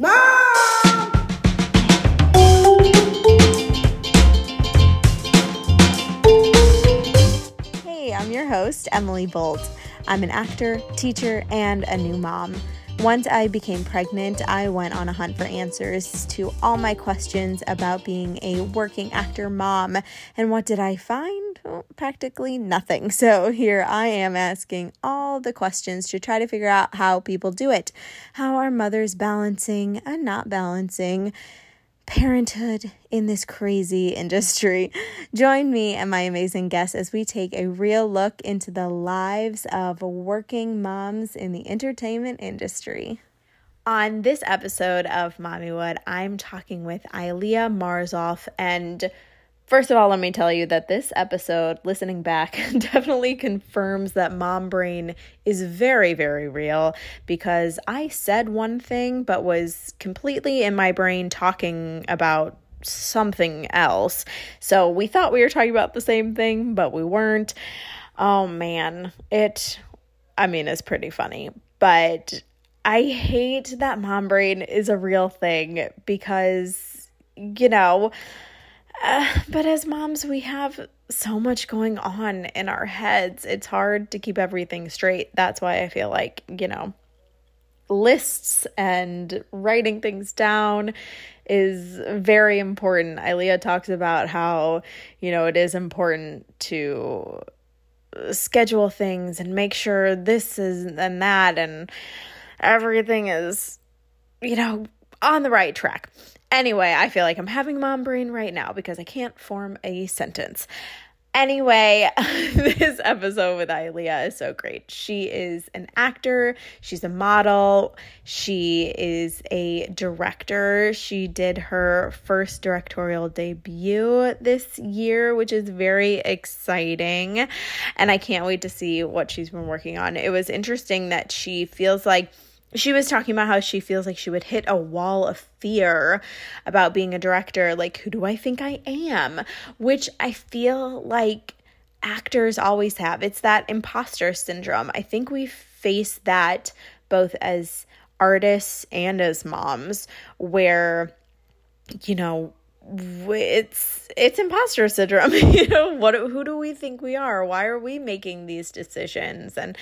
Mom! Hey, I'm your host, Emily Bolt. I'm an actor, teacher, and a new mom. Once I became pregnant, I went on a hunt for answers to all my questions about being a working actor mom. And what did I find? Practically nothing. So here I am asking all the questions to try to figure out how people do it. How are mothers balancing and not balancing? parenthood in this crazy industry. Join me and my amazing guests as we take a real look into the lives of working moms in the entertainment industry. On this episode of Mommywood, I'm talking with Aylya Marzolf and First of all, let me tell you that this episode, listening back, definitely confirms that mom brain is very, very real because I said one thing but was completely in my brain talking about something else. So we thought we were talking about the same thing, but we weren't. Oh man, it, I mean, it's pretty funny, but I hate that mom brain is a real thing because, you know, uh, but as moms, we have so much going on in our heads. It's hard to keep everything straight. That's why I feel like, you know, lists and writing things down is very important. Aylya talks about how, you know, it is important to schedule things and make sure this is and that and everything is, you know, on the right track. Anyway, I feel like I'm having mom brain right now because I can't form a sentence. Anyway, this episode with Aylya is so great. She is an actor, she's a model, she is a director. She did her first directorial debut this year, which is very exciting. And I can't wait to see what she's been working on. It was interesting that she feels like she was talking about how she feels like she would hit a wall of fear about being a director. Like, who do I think I am? Which I feel like actors always have. It's that imposter syndrome. I think we face that both as artists and as moms, where, you know, it's it's imposter syndrome you know what who do we think we are why are we making these decisions and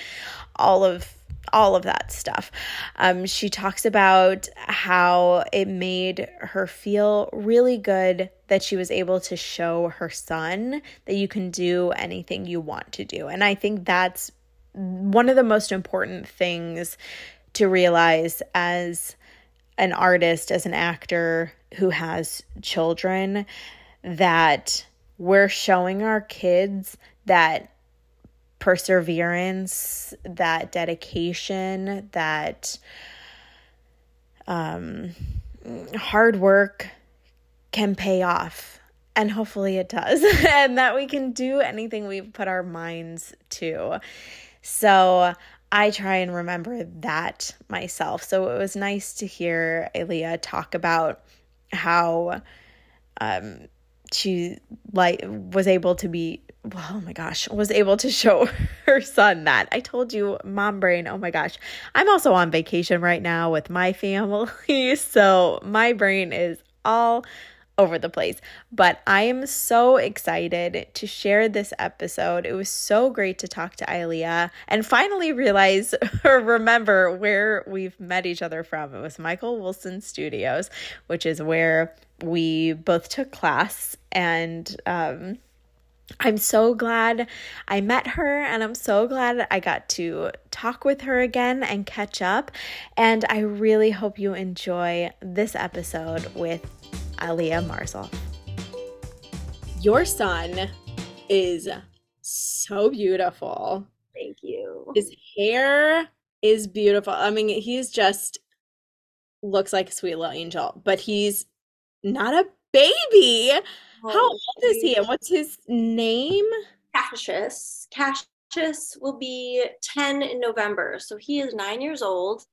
all of all of that stuff. Um, she talks about how it made her feel really good that she was able to show her son that you can do anything you want to do. And I think that's one of the most important things to realize as an artist, as an actor who has children, that we're showing our kids that perseverance, that dedication, that um, hard work can pay off. And hopefully it does, and that we can do anything we put our minds to. So I try and remember that myself. So it was nice to hear Aylya talk about how um, she like was able to be oh my gosh, was able to show her son that. I told you, mom brain, oh my gosh. I'm also on vacation right now with my family. So my brain is all over the place. But I am so excited to share this episode. It was so great to talk to Aylya and finally realize or remember where we've met each other from. It was Michael Wilson Studios, which is where we both took class and um I'm so glad I met her and I'm so glad I got to talk with her again and catch up. And I really hope you enjoy this episode with Aylya Marzolf. Your son is so beautiful. Thank you. His hair is beautiful. I mean, he's just looks like a sweet little angel, but he's not a baby. How old is he and what's his name? Cassius. Cassius will be 10 in November. So he is nine years old.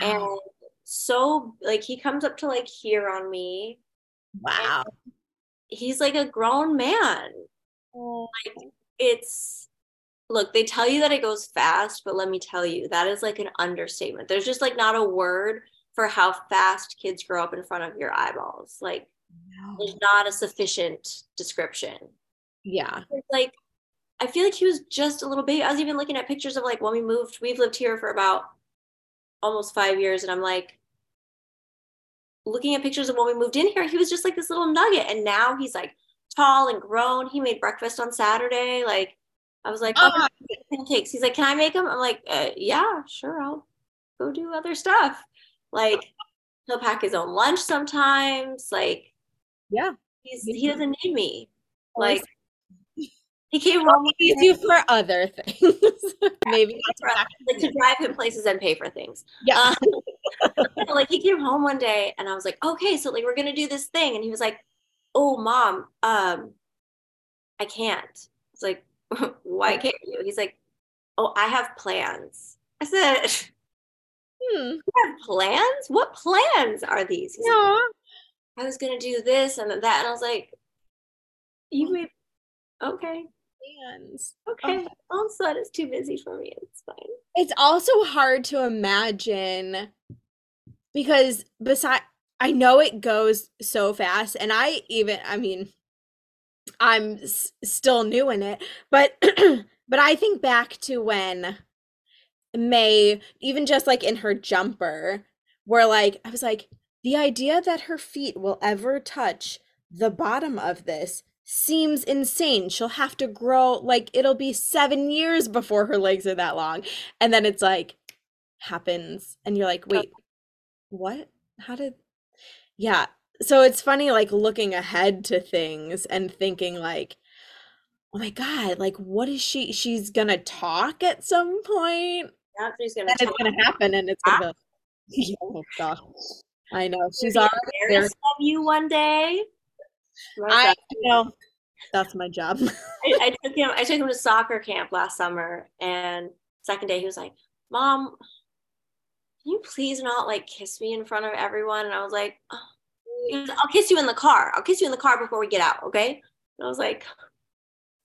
Wow. And so, like, he comes up to like here on me. Wow. He's like a grown man. Oh. Like, it's look, they tell you that it goes fast, but let me tell you, that is like an understatement. There's just like not a word for how fast kids grow up in front of your eyeballs. Like no. there's not a sufficient description. Yeah. It's like I feel like he was just a little baby. I was even looking at pictures of like when we moved, we've lived here for about almost five years, and I'm like looking at pictures of when we moved in here, he was just like this little nugget. And now he's like tall and grown. He made breakfast on Saturday. Like I was like, oh, oh pancakes. He's like, can I make them? I'm like, uh, yeah, sure. I'll go do other stuff. Like he'll pack his own lunch sometimes. Like, yeah, he's he doesn't need me. Like he came home. He you for other things. Maybe like to drive him places and pay for things. Yeah. Um, like he came home one day and I was like, okay, so like we're gonna do this thing, and he was like, oh, mom, um, I can't. It's like, why can't you? He's like, oh, I have plans. I said, hmm. you have plans? What plans are these? He's yeah. Like, I was gonna do this and that, and I was like, you made okay plans. Okay. Also, it's too busy for me. It's fine. It's also hard to imagine because beside I know it goes so fast and I even I mean I'm s- still new in it, but but I think back to when May even just like in her jumper where like I was like the idea that her feet will ever touch the bottom of this seems insane. She'll have to grow like it'll be 7 years before her legs are that long. And then it's like happens and you're like, "Wait, what? How did Yeah. So it's funny like looking ahead to things and thinking like oh my god, like what is she she's going to talk at some point? Yeah, she's going to It's going to happen and it's going to yeah, oh gosh. I know. She's already there. you one day. I know that's my job. I, I, took him. I took him to soccer camp last summer, and second day he was like, "Mom, can you please not like kiss me in front of everyone?" And I was like, oh. was, "I'll kiss you in the car. I'll kiss you in the car before we get out, okay?" And I was like,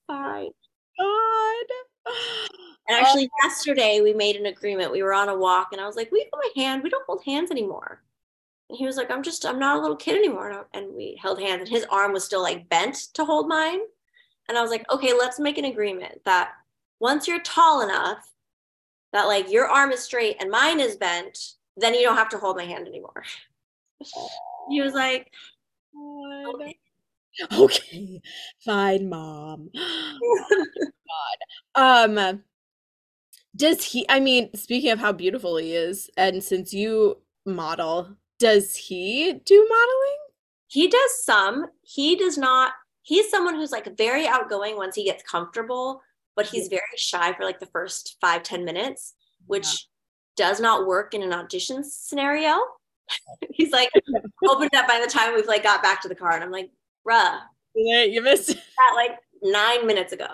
"Fine." God. And actually, oh. yesterday we made an agreement. We were on a walk, and I was like, "We hold my hand. We don't hold hands anymore." And he was like, I'm just, I'm not a little kid anymore. And we held hands, and his arm was still like bent to hold mine. And I was like, okay, let's make an agreement that once you're tall enough that like your arm is straight and mine is bent, then you don't have to hold my hand anymore. he was like, okay. okay, fine, mom. God. Um, does he, I mean, speaking of how beautiful he is, and since you model, does he do modeling? He does some. He does not. He's someone who's like very outgoing once he gets comfortable, but he's very shy for like the first five ten minutes, which yeah. does not work in an audition scenario. he's like opened up by the time we've like got back to the car, and I'm like, bruh, yeah, you missed that like nine minutes ago.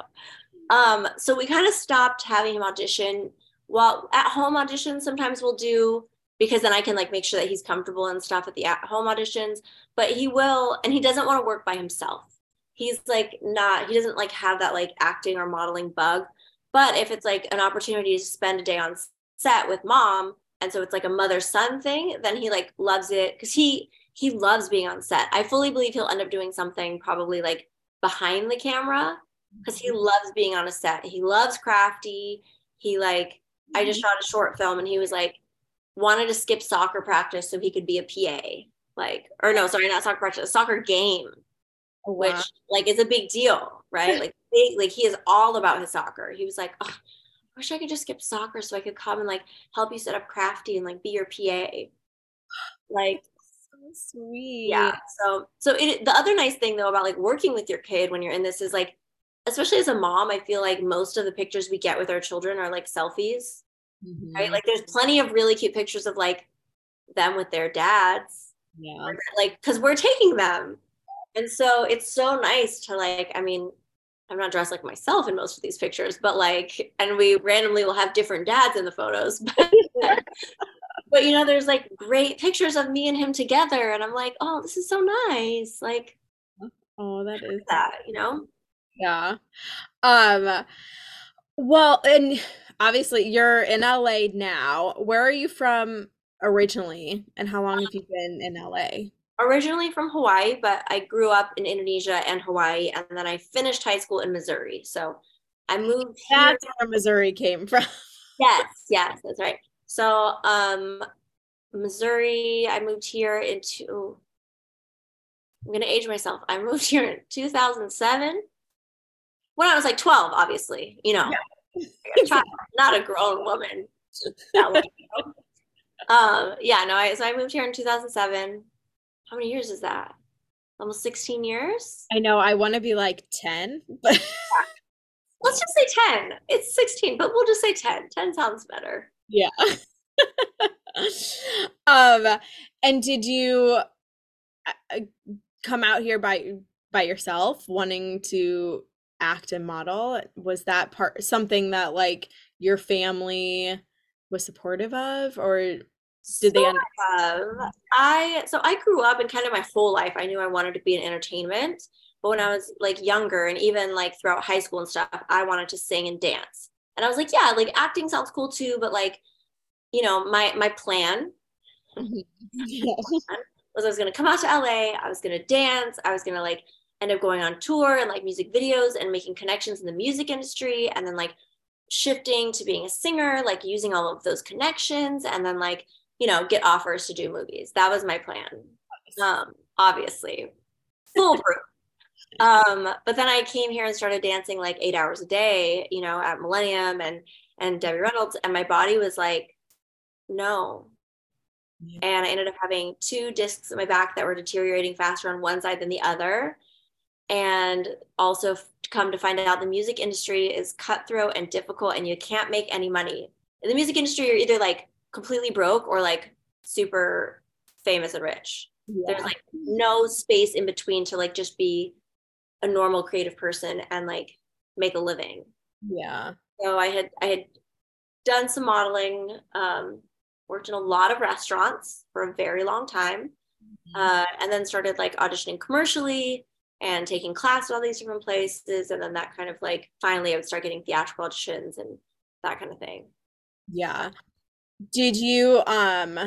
Um, so we kind of stopped having him audition. Well, at home auditions, sometimes we'll do because then I can like make sure that he's comfortable and stuff at the at home auditions. But he will, and he doesn't want to work by himself. He's like not, he doesn't like have that like acting or modeling bug. But if it's like an opportunity to spend a day on set with mom, and so it's like a mother son thing, then he like loves it because he he loves being on set. I fully believe he'll end up doing something probably like behind the camera because he loves being on a set. He loves crafty. He like I just mm-hmm. shot a short film and he was like wanted to skip soccer practice so he could be a PA. Like, or no, sorry, not soccer practice, a soccer game, oh, wow. which like is a big deal, right? like, big, like he is all about his soccer. He was like, oh, I wish I could just skip soccer so I could come and like help you set up crafty and like be your PA. Like, so sweet. Yeah. So, so it, the other nice thing though about like working with your kid when you're in this is like, especially as a mom, I feel like most of the pictures we get with our children are like selfies mm-hmm. right? Like there's plenty of really cute pictures of like them with their dads. Yeah. Like, because we're taking them. And so it's so nice to like, I mean, I'm not dressed like myself in most of these pictures, but like, and we randomly will have different dads in the photos. But, but you know, there's like great pictures of me and him together. And I'm like, oh, this is so nice. Like, oh, that is that, you know? Yeah. Um, well, and obviously you're in LA now. Where are you from originally, and how long have you been in LA? Originally from Hawaii, but I grew up in Indonesia and Hawaii, and then I finished high school in Missouri. So I moved. That's here. where Missouri came from. yes, yes, that's right. So, um, Missouri, I moved here into. I'm gonna age myself. I moved here in 2007 when I was like 12, obviously, you know, yeah. Child, not a grown woman. um, yeah, no, I, so I moved here in 2007. How many years is that? Almost 16 years? I know. I want to be like 10, but let's just say 10. It's 16, but we'll just say 10. 10 sounds better. Yeah. um, and did you uh, come out here by by yourself wanting to act and model was that part something that like your family was supportive of or did they have i so i grew up and kind of my whole life i knew i wanted to be in entertainment but when i mm-hmm. was like younger and even like throughout high school and stuff i wanted to sing and dance. And i was like yeah like acting sounds cool too but like you know my my plan mm-hmm. was i was going to come out to la i was going to dance i was going to like end up going on tour and like music videos and making connections in the music industry and then like shifting to being a singer like using all of those connections and then like you know get offers to do movies. That was my plan. Um obviously. Foolproof. Um but then i came here and started dancing like eight hours a day you know at millennium and and debbie reynolds and my body was like no. And i ended up having two discs in my back that were deteriorating faster on one side than the other and also come to find out the music industry is cutthroat and difficult and you can't make any money in the music industry you're either like completely broke or like super famous and rich yeah. there's like no space in between to like just be a normal creative person and like make a living yeah so i had i had done some modeling um worked in a lot of restaurants for a very long time mm-hmm. uh, and then started like auditioning commercially and taking class at all these different places and then that kind of like finally i would start getting theatrical auditions and that kind of thing. Yeah. Did you um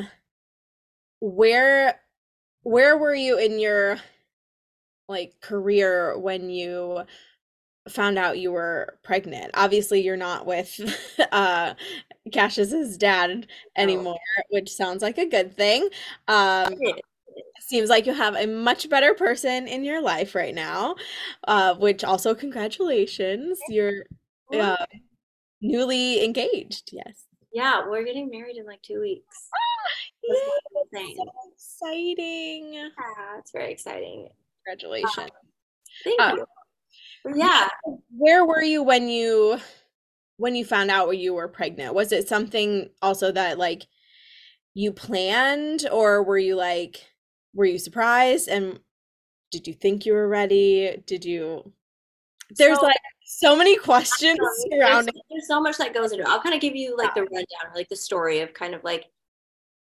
where where were you in your like career when you found out you were pregnant? Obviously you're not with uh cassius's dad anymore oh. which sounds like a good thing. Um seems like you have a much better person in your life right now uh, which also congratulations you're uh, newly engaged yes. Yeah we're getting married in like two weeks. Ah, yay, so exciting. Yeah it's very exciting. Congratulations. Uh, thank uh, you. yeah. where were you when you when you found out where you were pregnant? Was it something also that like you planned or were you like were you surprised? And did you think you were ready? Did you there's so, like so many questions surrounding there's, there's, so much that goes into it. I'll kind of give you like the rundown like the story of kind of like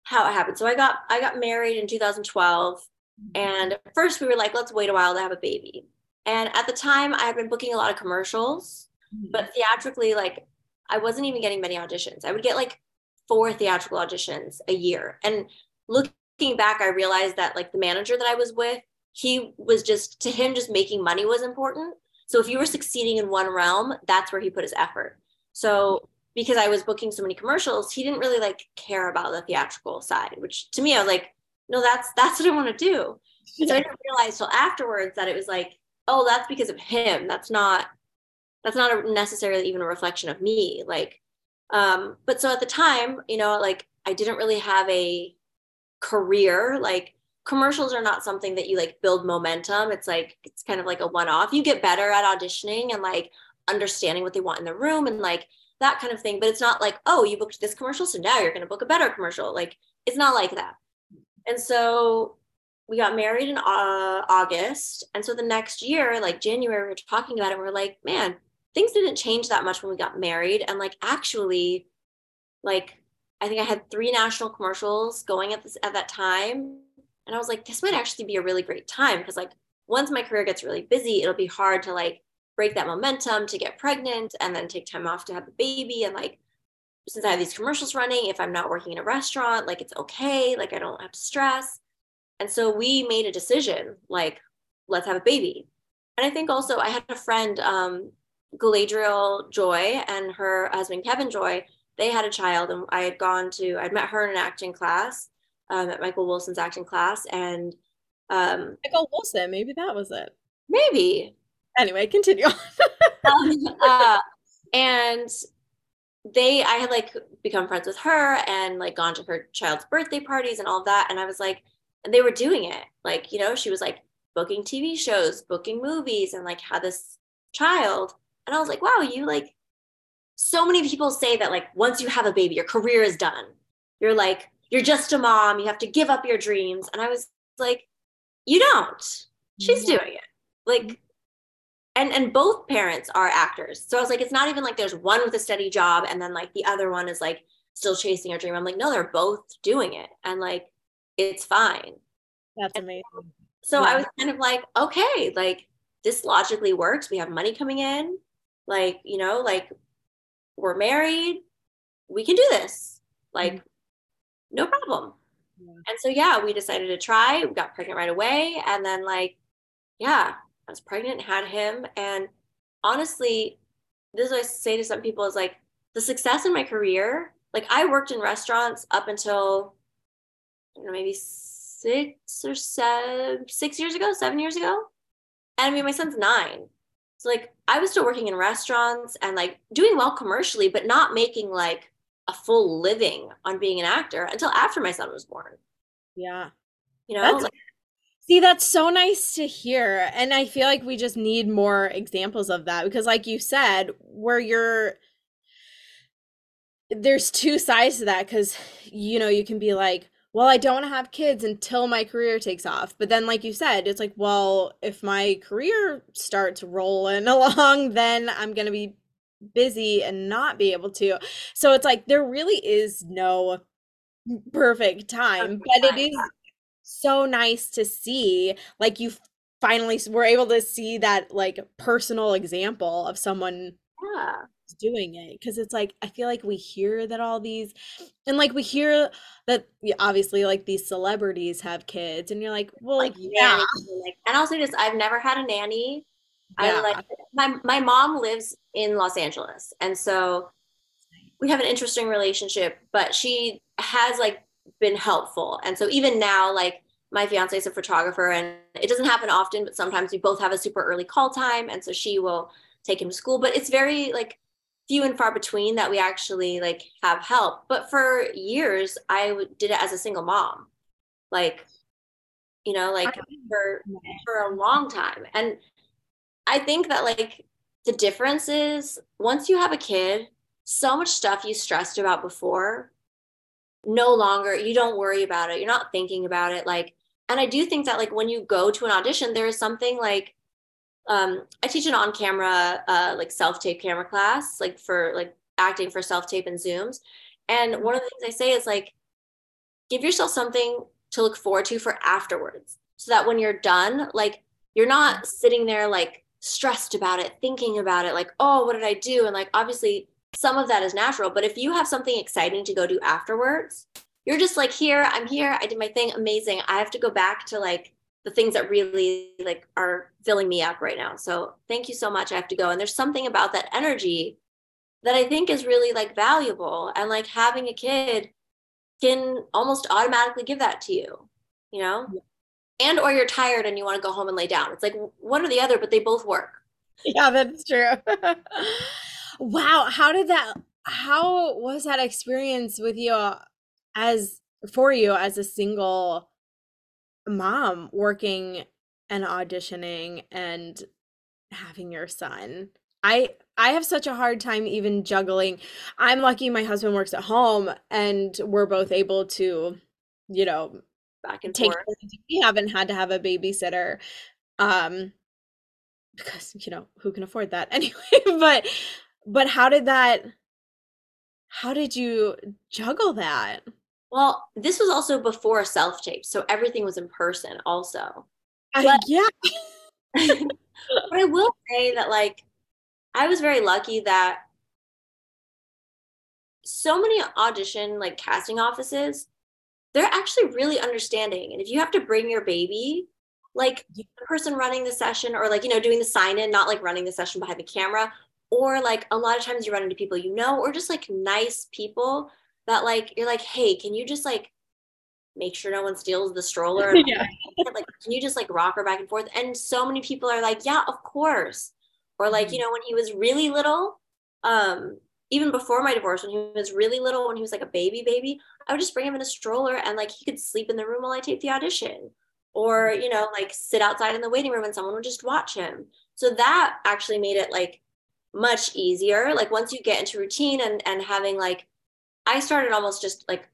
how it happened. So i got i got married in 2012 mm-hmm. and first we were like let's wait a while to have a baby. And at the time i had been booking a lot of commercials mm-hmm. but theatrically like i wasn't even getting many auditions. I would get like four theatrical auditions a year. And look looking back, I realized that like the manager that I was with, he was just to him just making money was important. So if you were succeeding in one realm, that's where he put his effort. So because I was booking so many commercials, he didn't really like care about the theatrical side, which to me, I was like, no, that's that's what I want to do. Yeah. So I didn't realize till afterwards that it was like, oh, that's because of him. That's not that's not a, necessarily even a reflection of me. Like, um, but so at the time, you know, like I didn't really have a career like commercials are not something that you like build momentum. It's like it's kind of like a one off you get better at auditioning and like understanding what they want in the room and like that kind of thing but it's not like oh you booked this commercial so now you're going to book a better commercial. Like it's not like that. And so we got married in uh, august and so the next year like january we were talking about it we we're like man things didn't change that much when we got married and like actually like I think I had three national commercials going at this at that time. And I was like, this might actually be a really great time because like once my career gets really busy, it'll be hard to like break that momentum to get pregnant and then take time off to have a baby and like since I have these commercials running, if I'm not working in a restaurant, like it's okay, like I don't have to stress. And so we made a decision, like, let's have a baby. And I think also I had a friend, um, Galadriel Joy and her husband Kevin Joy, they had a child and I had gone to, I'd met her in an acting class, um, at Michael Wilson's acting class. And um, Michael Wilson, maybe that was it. Maybe. Anyway, continue. um, uh, and they i had like become friends with her and like gone to her child's birthday parties and all that and i was like and they were doing it like you know she was like booking tv shows booking movies and like had this child and i was like wow you like so many people say that like once you have a baby your career is done. You're like you're just a mom. You have to give up your dreams. And i was like you don't. She's yeah. doing it. Like and and both parents are actors. So i was like it's not even like there's one with a steady job and then like the other one is like still chasing a dream. I'm like no they're both doing it. And like it's fine. That's amazing. so yeah. i was kind of like okay like this logically works. We have money coming in. Like you know like we're married we can do this like mm-hmm. no problem yeah. and so yeah we decided to try we got pregnant right away and then like yeah I was pregnant, had him. And honestly, this is what I say to some people is like the success in my career. Like I worked in restaurants up until I know, maybe six or seven, six years ago, seven years ago. And I mean, my son's nine. So like I was still working in restaurants and like doing well commercially, but not making like a full living on being an actor until after my son was born. Yeah. You know, like, See, that's so nice to hear. And I feel like we just need more examples of that because, like you said, where you're there's two sides to that because you know, you can be like, well, I don't want to have kids until my career takes off. But then, like you said, it's like, well, if my career starts rolling along, then I'm going to be busy and not be able to. So it's like, there really is no perfect time, but it is so nice to see like you finally were able to see that like personal example of someone yeah. Doing it because it's like i feel like we hear that all these and like we hear that obviously like these celebrities have kids and you're like well like, yeah and i'll say this i've never had a nanny yeah. i like my, my mom lives in los angeles and so we have an interesting relationship but she has like been helpful. And so even now, like my fiance is a photographer and it doesn't happen often, but sometimes we both have a super early call time. And so she will take him to school, but it's very like few and far between that we actually like have help. But for years, I did it as a single mom, like, you know, like for, for a long time. And I think that like the difference is once you have a kid, so much stuff you stressed about before no longer you don't worry about it you're not thinking about it like and i do think that like when you go to an audition there is something like um i teach an on camera uh like self tape camera class like for like acting for self tape and zooms and one of the things i say is like give yourself something to look forward to for afterwards so that when you're done like you're not sitting there like stressed about it thinking about it like oh what did i do and like obviously some of that is natural. But if you have something exciting to go do afterwards, you're just like, here, I'm here, I did my thing, amazing. I have to go back to like the things that really like are filling me up right now. So thank you so much. I have to go. And there's something about that energy that I think is really like valuable. And like having a kid can almost automatically give that to you, you know? And or you're tired and you want to go home and lay down. It's like one or the other, but they both work. Yeah, that's true. Wow, how did that how was that experience with you uh, as for you as a single mom working and auditioning and having your son? I I have such a hard time even juggling. I'm lucky my husband works at home and we're both able to, you know, back and take forth. we haven't had to have a babysitter. Um because you know, who can afford that anyway, but but how did that how did you juggle that? Well, this was also before self tape, so everything was in person also. Uh, but, yeah. but I will say that like I was very lucky that so many audition like casting offices, they're actually really understanding. And if you have to bring your baby, like the person running the session or like, you know, doing the sign in, not like running the session behind the camera, or like a lot of times you run into people you know, or just like nice people that like, you're like, hey, can you just like make sure no one steals the stroller? yeah. Like, can you just like rock her back and forth? And so many people are like, yeah, of course. Or like, you mm-hmm. know, when he was really little, um, even before my divorce, when he was really little, when he was like a baby baby, I would just bring him in a stroller and like he could sleep in the room while I taped the audition. Or, you know, like sit outside in the waiting room and someone would just watch him. So that actually made it like much easier. Like once you get into routine and and having like I started almost just like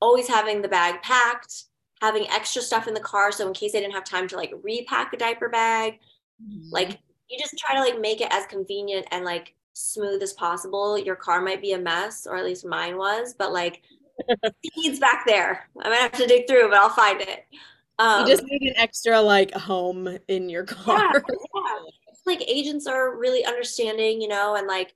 always having the bag packed, having extra stuff in the car. So in case I didn't have time to like repack a diaper bag, mm-hmm. like you just try to like make it as convenient and like smooth as possible. Your car might be a mess, or at least mine was, but like seeds back there. I might have to dig through, but I'll find it. Um, you just need an extra like home in your car. Yeah, yeah. Like agents are really understanding, you know, and like,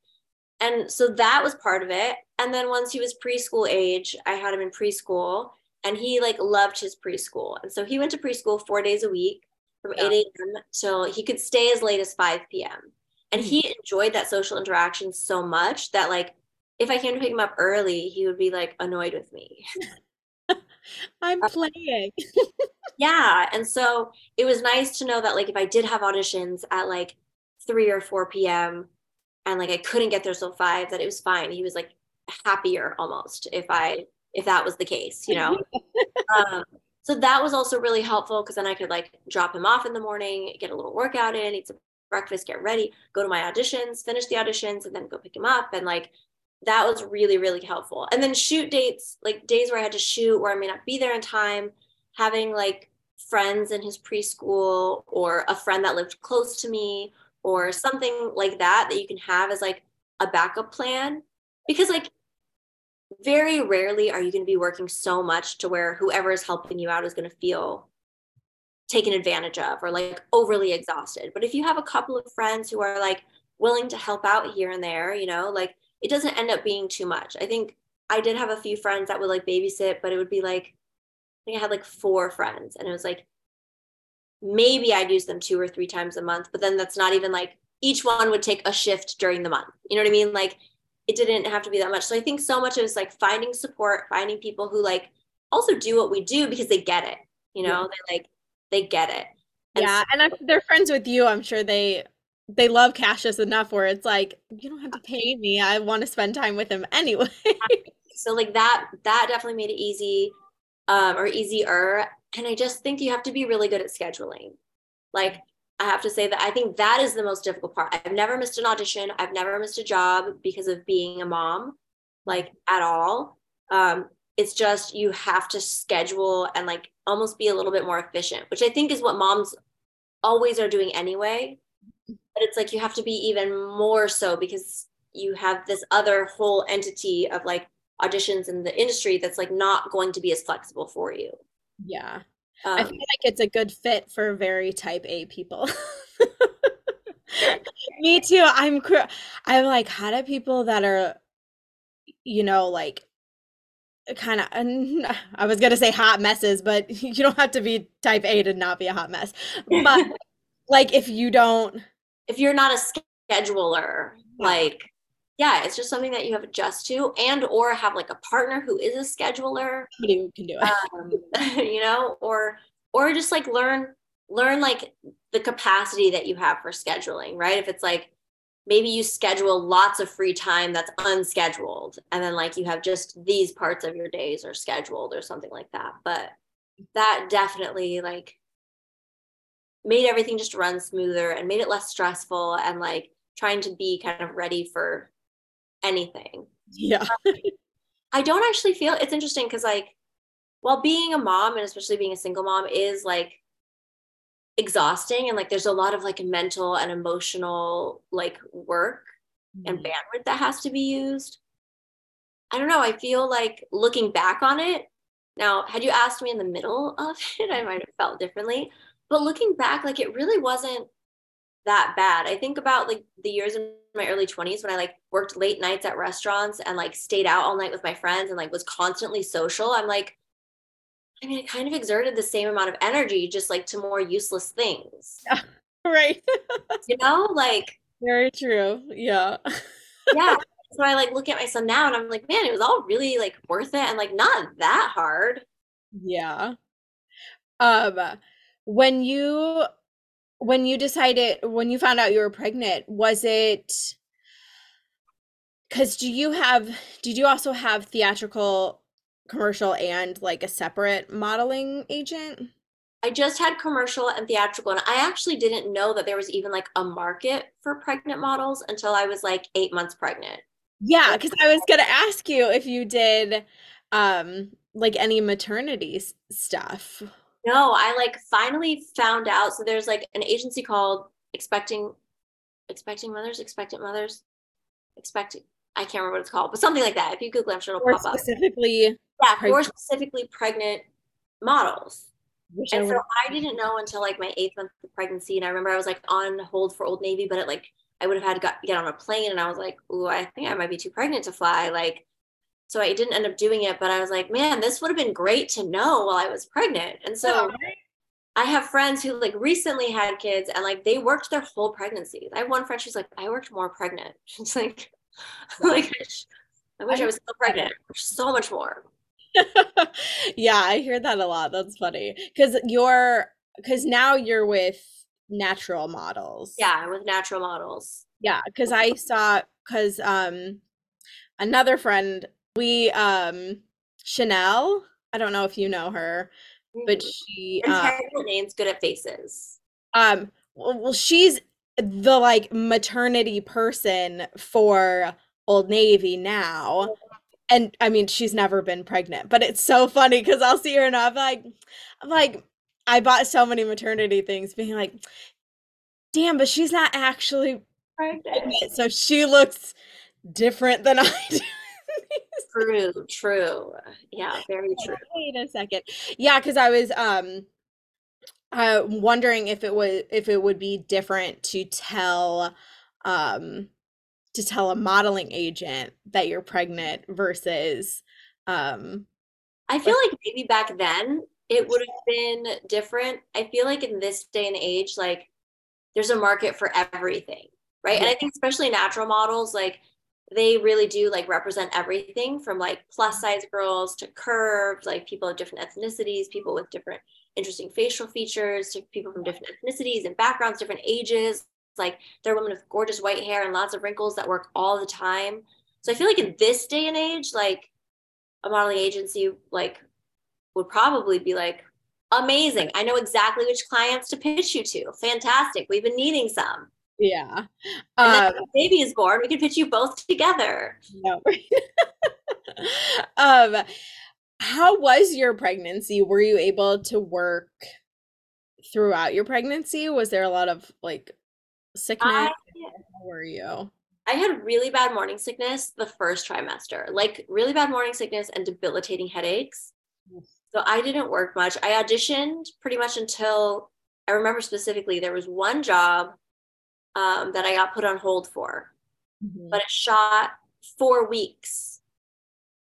and so that was part of it. And then once he was preschool age, I had him in preschool, and he like loved his preschool, and so he went to preschool four days a week from yeah. 8 a.m. till he could stay as late as 5 p.m. And he mm-hmm. enjoyed that social interaction so much that like if I came to pick him up early, he would be like annoyed with me. I'm uh, playing. yeah. And so it was nice to know that like if I did have auditions at like 3 or 4 p.m. and like I couldn't get there till 5, that it was fine. He was like happier almost if I if that was the case, you know. um, so that was also really helpful because then I could like drop him off in the morning, get a little workout in, eat some breakfast, get ready, go to my auditions, finish the auditions, and then go pick him up. And like that was really, really helpful. And then shoot dates, like days where I had to shoot where I may not be there in time, having like friends in his preschool or a friend that lived close to me or something like that that you can have as like a backup plan. Because like very rarely are you going to be working so much to where whoever is helping you out is going to feel taken advantage of or like overly exhausted. But if you have a couple of friends who are like willing to help out here and there, you know, like it doesn't end up being too much. I think I did have a few friends that would like babysit, but it would be like, I think I had like four friends and it was like, maybe I'd use them two or three times a month, but then that's not even like each one would take a shift during the month. You know what I mean? Like it didn't have to be that much. So I think so much is like finding support, finding people who like also do what we do because they get it. You know, yeah. they like they get it. And yeah, so- and if they're friends with you, I'm sure they they love Cassius enough where it's like you don't have to pay me. I want to spend time with him anyway. so like that that definitely made it easy um, or easier. And I just think you have to be really good at scheduling. Like I have to say that I think that is the most difficult part. I've never missed an audition. I've never missed a job because of being a mom, like at all. Um, it's just you have to schedule and like almost be a little bit more efficient, which I think is what moms always are doing anyway. But it's like you have to be even more so because you have this other whole entity of like auditions in the industry that's like not going to be as flexible for you. Yeah. Um, I feel like it's a good fit for very type A people. Me too. I'm I'm like how do people that are you know like kind of i was gonna say hot messes but you don't have to be type a to not be a hot mess but like if you don't if you're not a scheduler like yeah it's just something that you have to adjust to and or have like a partner who is a scheduler. Who can do it. Um, you know or or just like learn learn like the capacity that you have for scheduling right? If it's like maybe you schedule lots of free time that's unscheduled and then like you have just these parts of your days are scheduled or something like that. But that definitely like made everything just run smoother and made it less stressful and like trying to be kind of ready for anything. Yeah. I don't actually feel it's interesting because like while being a mom and especially being a single mom is like exhausting and like there's a lot of like mental and emotional like work mm-hmm. and bandwidth that has to be used. I don't know i feel like looking back on it now had you asked me in the middle of it i might have felt differently but looking back like it really wasn't that bad. I think about like the years in my early 20s when I like worked late nights at restaurants and like stayed out all night with my friends and like was constantly social. I'm like, I mean, I kind of exerted the same amount of energy, just like to more useless things. Yeah, right. you know, like very true. Yeah. yeah. So I like look at my son now and I'm like, man, it was all really like worth it and like not that hard. Yeah. Um when you when you decided when you found out you were pregnant, was it cuz do you have did you also have theatrical commercial and like a separate modeling agent? I just had commercial and theatrical, and I actually didn't know that there was even like a market for pregnant models until I was like eight months pregnant. Yeah, because I was gonna ask you if you did um like any maternity stuff. No, I like finally found out. So there's like an agency called Expecting Expecting Mothers, Expectant Mothers, Expecting I can't remember what it's called, but something like that. If you Google, I'm sure it'll pop specifically up. Specifically, yeah, pregnant. for specifically pregnant models. Which and I so I didn't know until like my eighth month of pregnancy, and I remember I was like on hold for Old Navy, but it like I would have had to get on a plane, and I was like, "Ooh, I think I might be too pregnant to fly." Like, so I didn't end up doing it, but I was like, "Man, this would have been great to know while I was pregnant." And so. I have friends who like recently had kids and like they worked their whole pregnancy. I have one friend, she's like, I worked more pregnant. She's like, like I wish I was still pregnant. So much more. yeah, I hear that a lot. That's funny. Cause you're cause now you're with natural models. Yeah, with natural models. Yeah, because I saw because um another friend, we um Chanel, I don't know if you know her, but mm-hmm. she uh, names good at faces. Um well, well she's the like maternity person for Old Navy now. And I mean, she's never been pregnant, but it's so funny because I'll see her and I'm like, I'm like, I bought so many maternity things, being like, damn, but she's not actually pregnant. So she looks different than I do. True, true. Yeah, very true. Wait a second. Yeah, because I was um uh wondering if it was if it would be different to tell um to tell a modeling agent that you're pregnant versus um I feel like maybe back then it would have been different. I feel like in this day and age like there's a market for everything, right? Yeah. And I think especially natural models like they really do like represent everything from like plus size girls to curved, like people of different ethnicities, people with different interesting facial features to people from different ethnicities and backgrounds, different ages. Like there are women with gorgeous white hair and lots of wrinkles that work all the time. So I feel like in this day and age, like a modeling agency like would probably be like, amazing. I know exactly which clients to pitch you to. Fantastic. We've been needing some. Yeah. Um, baby is born. We can pitch you both together. No. um, how was your pregnancy? Were you able to work throughout your pregnancy? Was there a lot of like sickness? I, How were you? I had really bad morning sickness the first trimester, like really bad morning sickness and debilitating headaches. So I didn't work much. I auditioned pretty much until I remember specifically there was one job um, that I got put on hold for, mm-hmm. but it shot four weeks,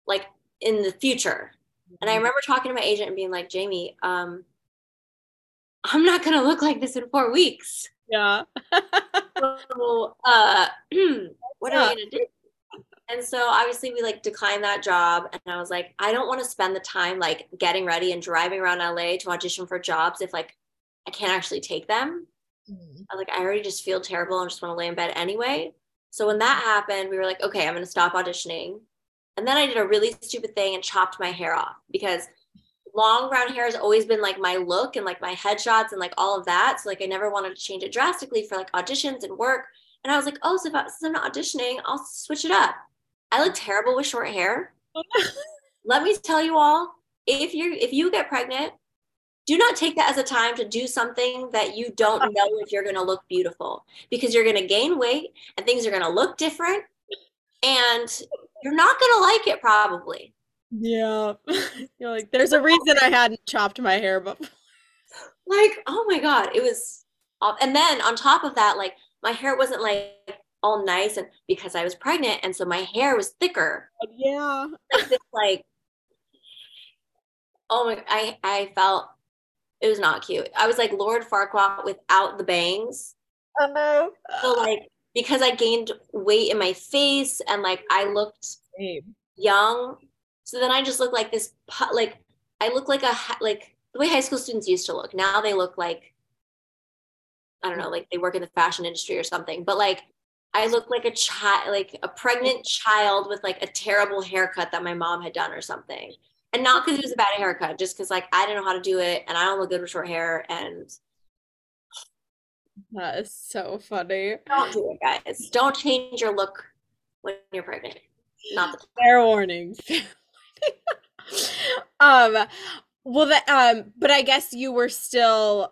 like in the future. Mm-hmm. And I mm-hmm. remember talking to my agent and being like, Jamie, um, I'm not going to look like this in four weeks. Yeah. so, uh, what yeah. are we going to do? And so obviously we like declined that job. And I was like, I don't want to spend the time like getting ready and driving around LA to audition for jobs if like I can't actually take them. Mm-hmm. I like, I already just feel terrible and just want to lay in bed anyway. So when that happened, we were like, okay, I'm going to stop auditioning. And then I did a really stupid thing and chopped my hair off because long brown hair has always been like my look and like my headshots and like all of that. So like I never wanted to change it drastically for like auditions and work. And I was like, oh, so if I, since I'm not auditioning, I'll switch it up. I look terrible with short hair. Let me tell you all, if you if you get pregnant, do not take that as a time to do something that you don't know if you're going to look beautiful because you're going to gain weight and things are going to look different and you're not going to like it probably. Yeah. You're like, there's a reason I hadn't chopped my hair before. Like, oh my God. It was, off. And then on top of that, like my hair wasn't like all nice and because I was pregnant and so my hair was thicker. Yeah. Like, this, like oh my I I felt it was not cute. I was like Lord Farquaad without the bangs. Oh no. So like because I gained weight in my face and like I looked Same. young. So then I just look like this like I look like a like the way high school students used to look. Now they look like I don't know, like they work in the fashion industry or something. But like I look like a child, like a pregnant child with like a terrible haircut that my mom had done or something. And not because it was a bad haircut, just because like I didn't know how to do it and I don't look good with short hair. And that is so funny. Don't do it, guys. Don't change your look when you're pregnant. Not the fair warning. um well that um but I guess you were still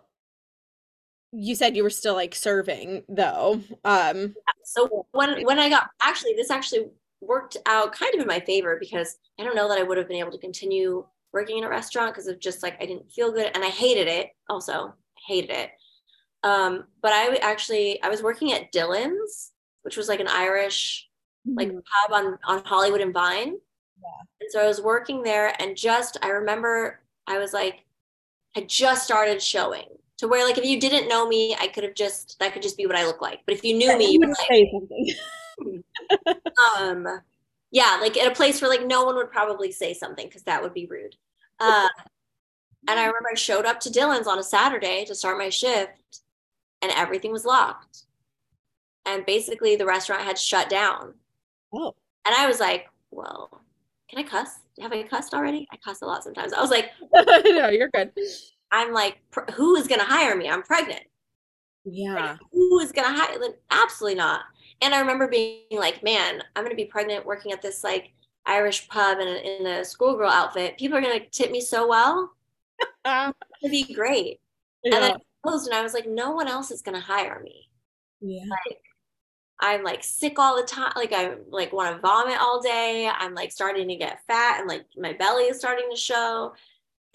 you said you were still like serving though. Um so when when I got actually this actually worked out kind of in my favor because I don't know that I would have been able to continue working in a restaurant because of just like I didn't feel good and I hated it also hated it. Um, but I actually I was working at Dillon's, which was like an Irish mm-hmm. like pub on on Hollywood and Vine. Yeah. And so I was working there and just I remember I was like I just started showing to where like if you didn't know me, I could have just that could just be what I look like. But if you knew yeah, me, you would like, say something. um yeah, like at a place where like no one would probably say something because that would be rude. Uh, and I remember I showed up to Dillon's on a Saturday to start my shift, and everything was locked. And basically, the restaurant had shut down. Oh. And I was like, well, can I cuss? Have I cussed already? I cuss a lot sometimes. I was like, no, you're good. I'm like, who is going to hire me? I'm pregnant. Yeah. Like, who is going to hire? Absolutely not. And I remember being like, man, I'm going to be pregnant working at this like Irish pub in a, in a schoolgirl outfit. People are going to tip me so well. It'd be great. Yeah. And then I closed and I was like, no one else is going to hire me. Yeah. Like, I'm like sick all the time. Like I like want to vomit all day. I'm like starting to get fat and like my belly is starting to show.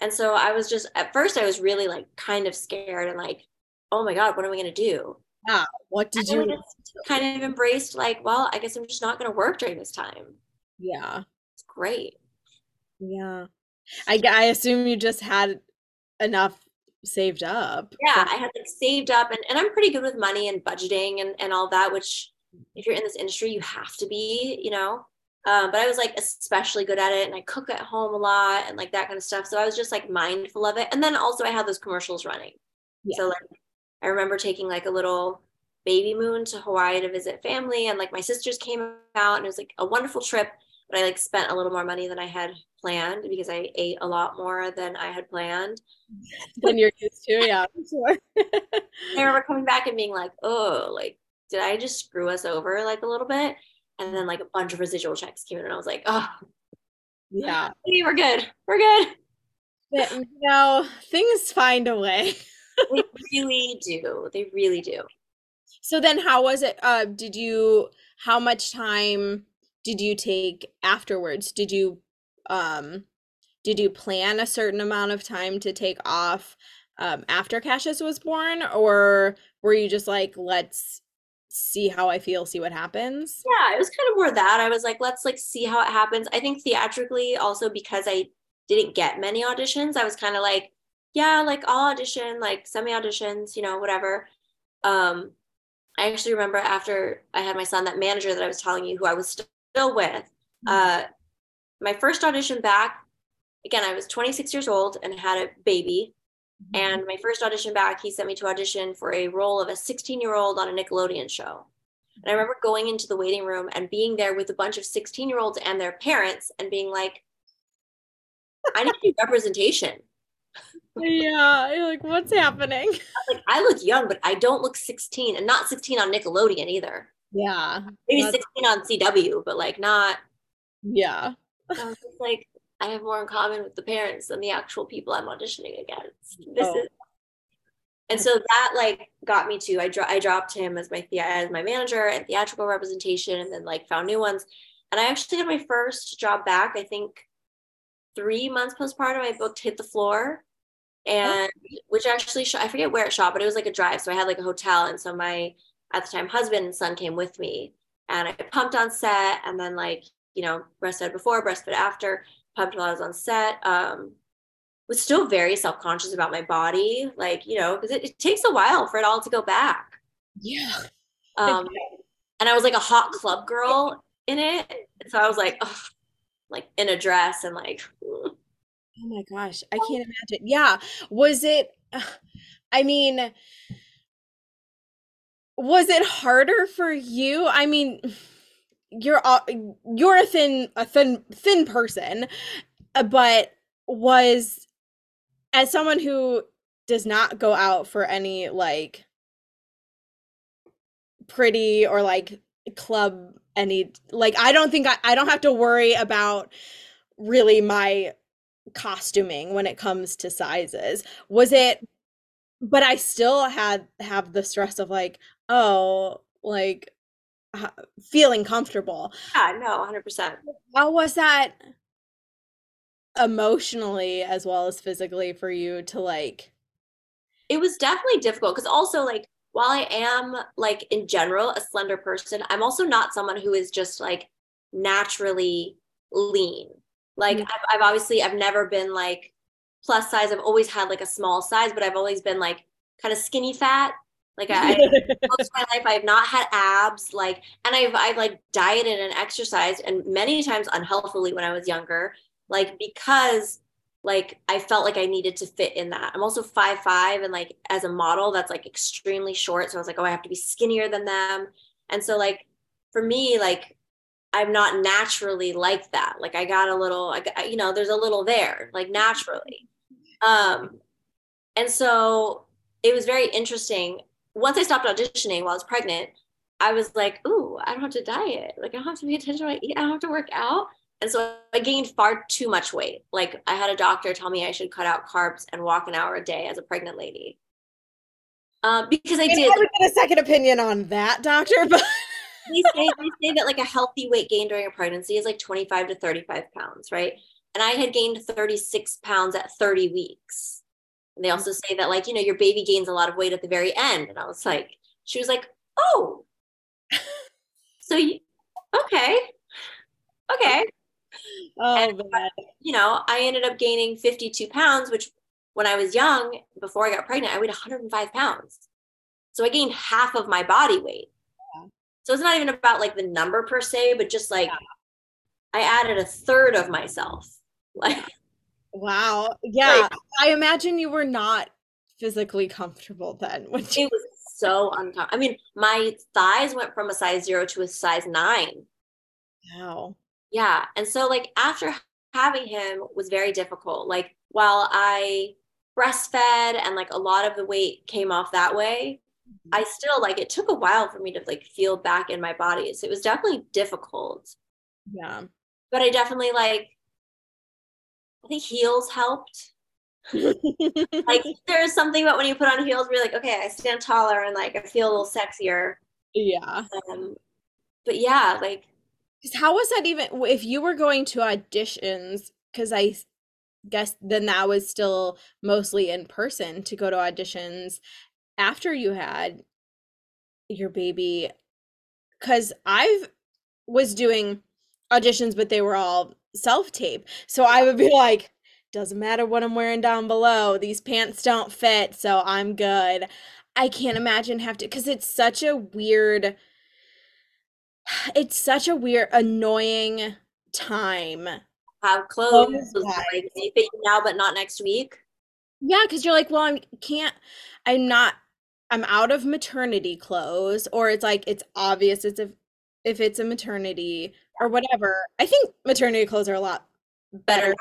And so I was just at first I was really like kind of scared and like, oh my God, what am I gonna do? Yeah. What did and you kind of embraced like, well, I guess I'm just not gonna work during this time. Yeah. It's great. Yeah. I I assume you just had enough saved up. Yeah, I had like saved up and, and I'm pretty good with money and budgeting and, and all that, which if you're in this industry, you have to be, you know. Um, but I was like especially good at it, and I cook at home a lot and like that kind of stuff. So I was just like mindful of it. And then also I had those commercials running. Yeah. So like I remember taking like a little baby moon to Hawaii to visit family, and like my sisters came out, and it was like a wonderful trip. But I like spent a little more money than I had planned because I ate a lot more than I had planned. Than you're used to, yeah. Sure. I remember coming back and being like, oh, like did I just screw us over like a little bit? And then like a bunch of residual checks came in, and I was like, oh, yeah, we're good, we're good. But, you know, things find a way. They really do. They really do. So then, how was it? Uh, did you? How much time did you take afterwards? Did you, um, did you plan a certain amount of time to take off um, after Cassius was born, or were you just like, let's see how I feel, see what happens? Yeah, it was kind of more that. I was like, let's like see how it happens. I think theatrically also because I didn't get many auditions, I was kind of like, yeah, like I'll audition, like semi auditions, you know, whatever. Um, I actually remember after I had my son, that manager that I was telling you who I was still with, mm-hmm. uh, my first audition back, again, I was 26 years old and had a baby. Mm-hmm. And my first audition back, he sent me to audition for a role of a 16 year old on a Nickelodeon show. And I remember going into the waiting room and being there with a bunch of 16 year olds and their parents and being like, I need representation. yeah, you're like, what's happening? I like, I look young, but I don't look 16 and not 16 on Nickelodeon either. Yeah. Maybe 16 on CW, but like not. Yeah. I was just like, I have more in common with the parents than the actual people I'm auditioning against. Oh. This oh. is and so that like got me to I, dro- I dropped him as my the- as my manager and theatrical representation and then like found new ones and i actually had my first job back i think three months postpartum i booked hit the floor and oh. which actually shot, I forget where it shot, but it was like a drive. So I had like a hotel, and so my at the time husband and son came with me, and I pumped on set, and then like you know breastfed before, breastfed after, pumped while I was on set. Um, was still very self conscious about my body, like you know, because it, it, takes a while for it all to go back. Yeah. Um, and I was like a hot club girl in it, so I was like, ugh, like in a dress and like. Oh my gosh, I can't imagine. Yeah, was it? I mean, was it harder for you? I mean, you're you're a thin a thin thin person, uh, but was as someone who does not go out for any like pretty or like club any like I don't think I, I don't have to worry about really my costuming when it comes to sizes. Was it but I still had have the stress of like, oh, like feeling comfortable. Yeah, no, 100%. How was that emotionally as well as physically for you to like It was definitely difficult because also like while I am like in general a slender person, I'm also not someone who is just like naturally lean. Like mm-hmm. I've, I've obviously I've never been like plus size. I've always had like a small size, but I've always been like kind of skinny fat. Like I, most of my life, I've not had abs. Like, and I've I've like dieted and exercised, and many times unhealthily when I was younger. Like because like I felt like I needed to fit in that. I'm also five five, and like as a model, that's like extremely short. So I was like, oh, I have to be skinnier than them. And so like for me, like I'm not naturally like that. Like I got a little, I got, you know, there's a little there, like naturally. Um, and so it was very interesting. Once I stopped auditioning while I was pregnant, I was like, ooh, I don't have to diet. Like I don't have to pay attention to what I eat. I don't have to work out. And so I gained far too much weight. Like I had a doctor tell me I should cut out carbs and walk an hour a day as a pregnant lady. Uh, because I and did. I would get a second opinion on that, doctor, but they say they say that like a healthy weight gain during a pregnancy is like 25 to 35 pounds, right? And I had gained 36 pounds at 30 weeks. And they also say that like, you know, your baby gains a lot of weight at the very end. And I was like, she was like, oh, so you, okay, okay. Oh, and, uh, you know, I ended up gaining 52 pounds, which when I was young, before I got pregnant, I weighed 105 pounds. So I gained half of my body weight. So it's not even about like the number per se, but just like yeah. I added a third of myself. Like Wow. Yeah. Like, I imagine you were not physically comfortable then. When you- it was so uncomfortable. I mean, my thighs went from a size zero to a size nine. Wow. Yeah. And so like after having him was very difficult. Like while I breastfed and like a lot of the weight came off that way, I still like it took a while for me to like feel back in my body. So it was definitely difficult. Yeah. But I definitely like I think heels helped. like there's something about when you put on heels where you're like, okay, I stand taller and like I feel a little sexier. Yeah. Um, but yeah, like how was that even if you were going to auditions because I guess then that was still mostly in person to go to auditions after you had your baby cuz I've was doing auditions but they were all self-tape. So I would be like doesn't matter what I'm wearing down below. These pants don't fit, so I'm good. I can't imagine have to cuz it's such a weird it's such a weird annoying time have oh clothes like they fit now but not next week yeah because you're like well i can't i'm not I'm out of maternity clothes, or it's like it's obvious it's if if it's a maternity or whatever. I think maternity clothes are a lot better,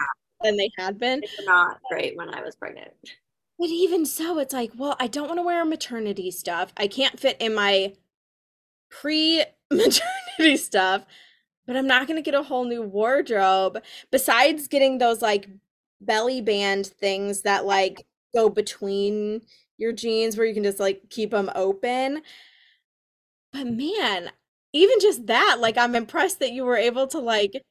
than they had been. It's not great when I was pregnant. But even so, it's like, well, I don't want to wear maternity stuff. I can't fit in my pre maternity stuff, but I'm not going to get a whole new wardrobe. Besides getting those like belly band things that like go between your jeans where you can just like keep them open. But man, even just that, like I'm impressed that you were able to like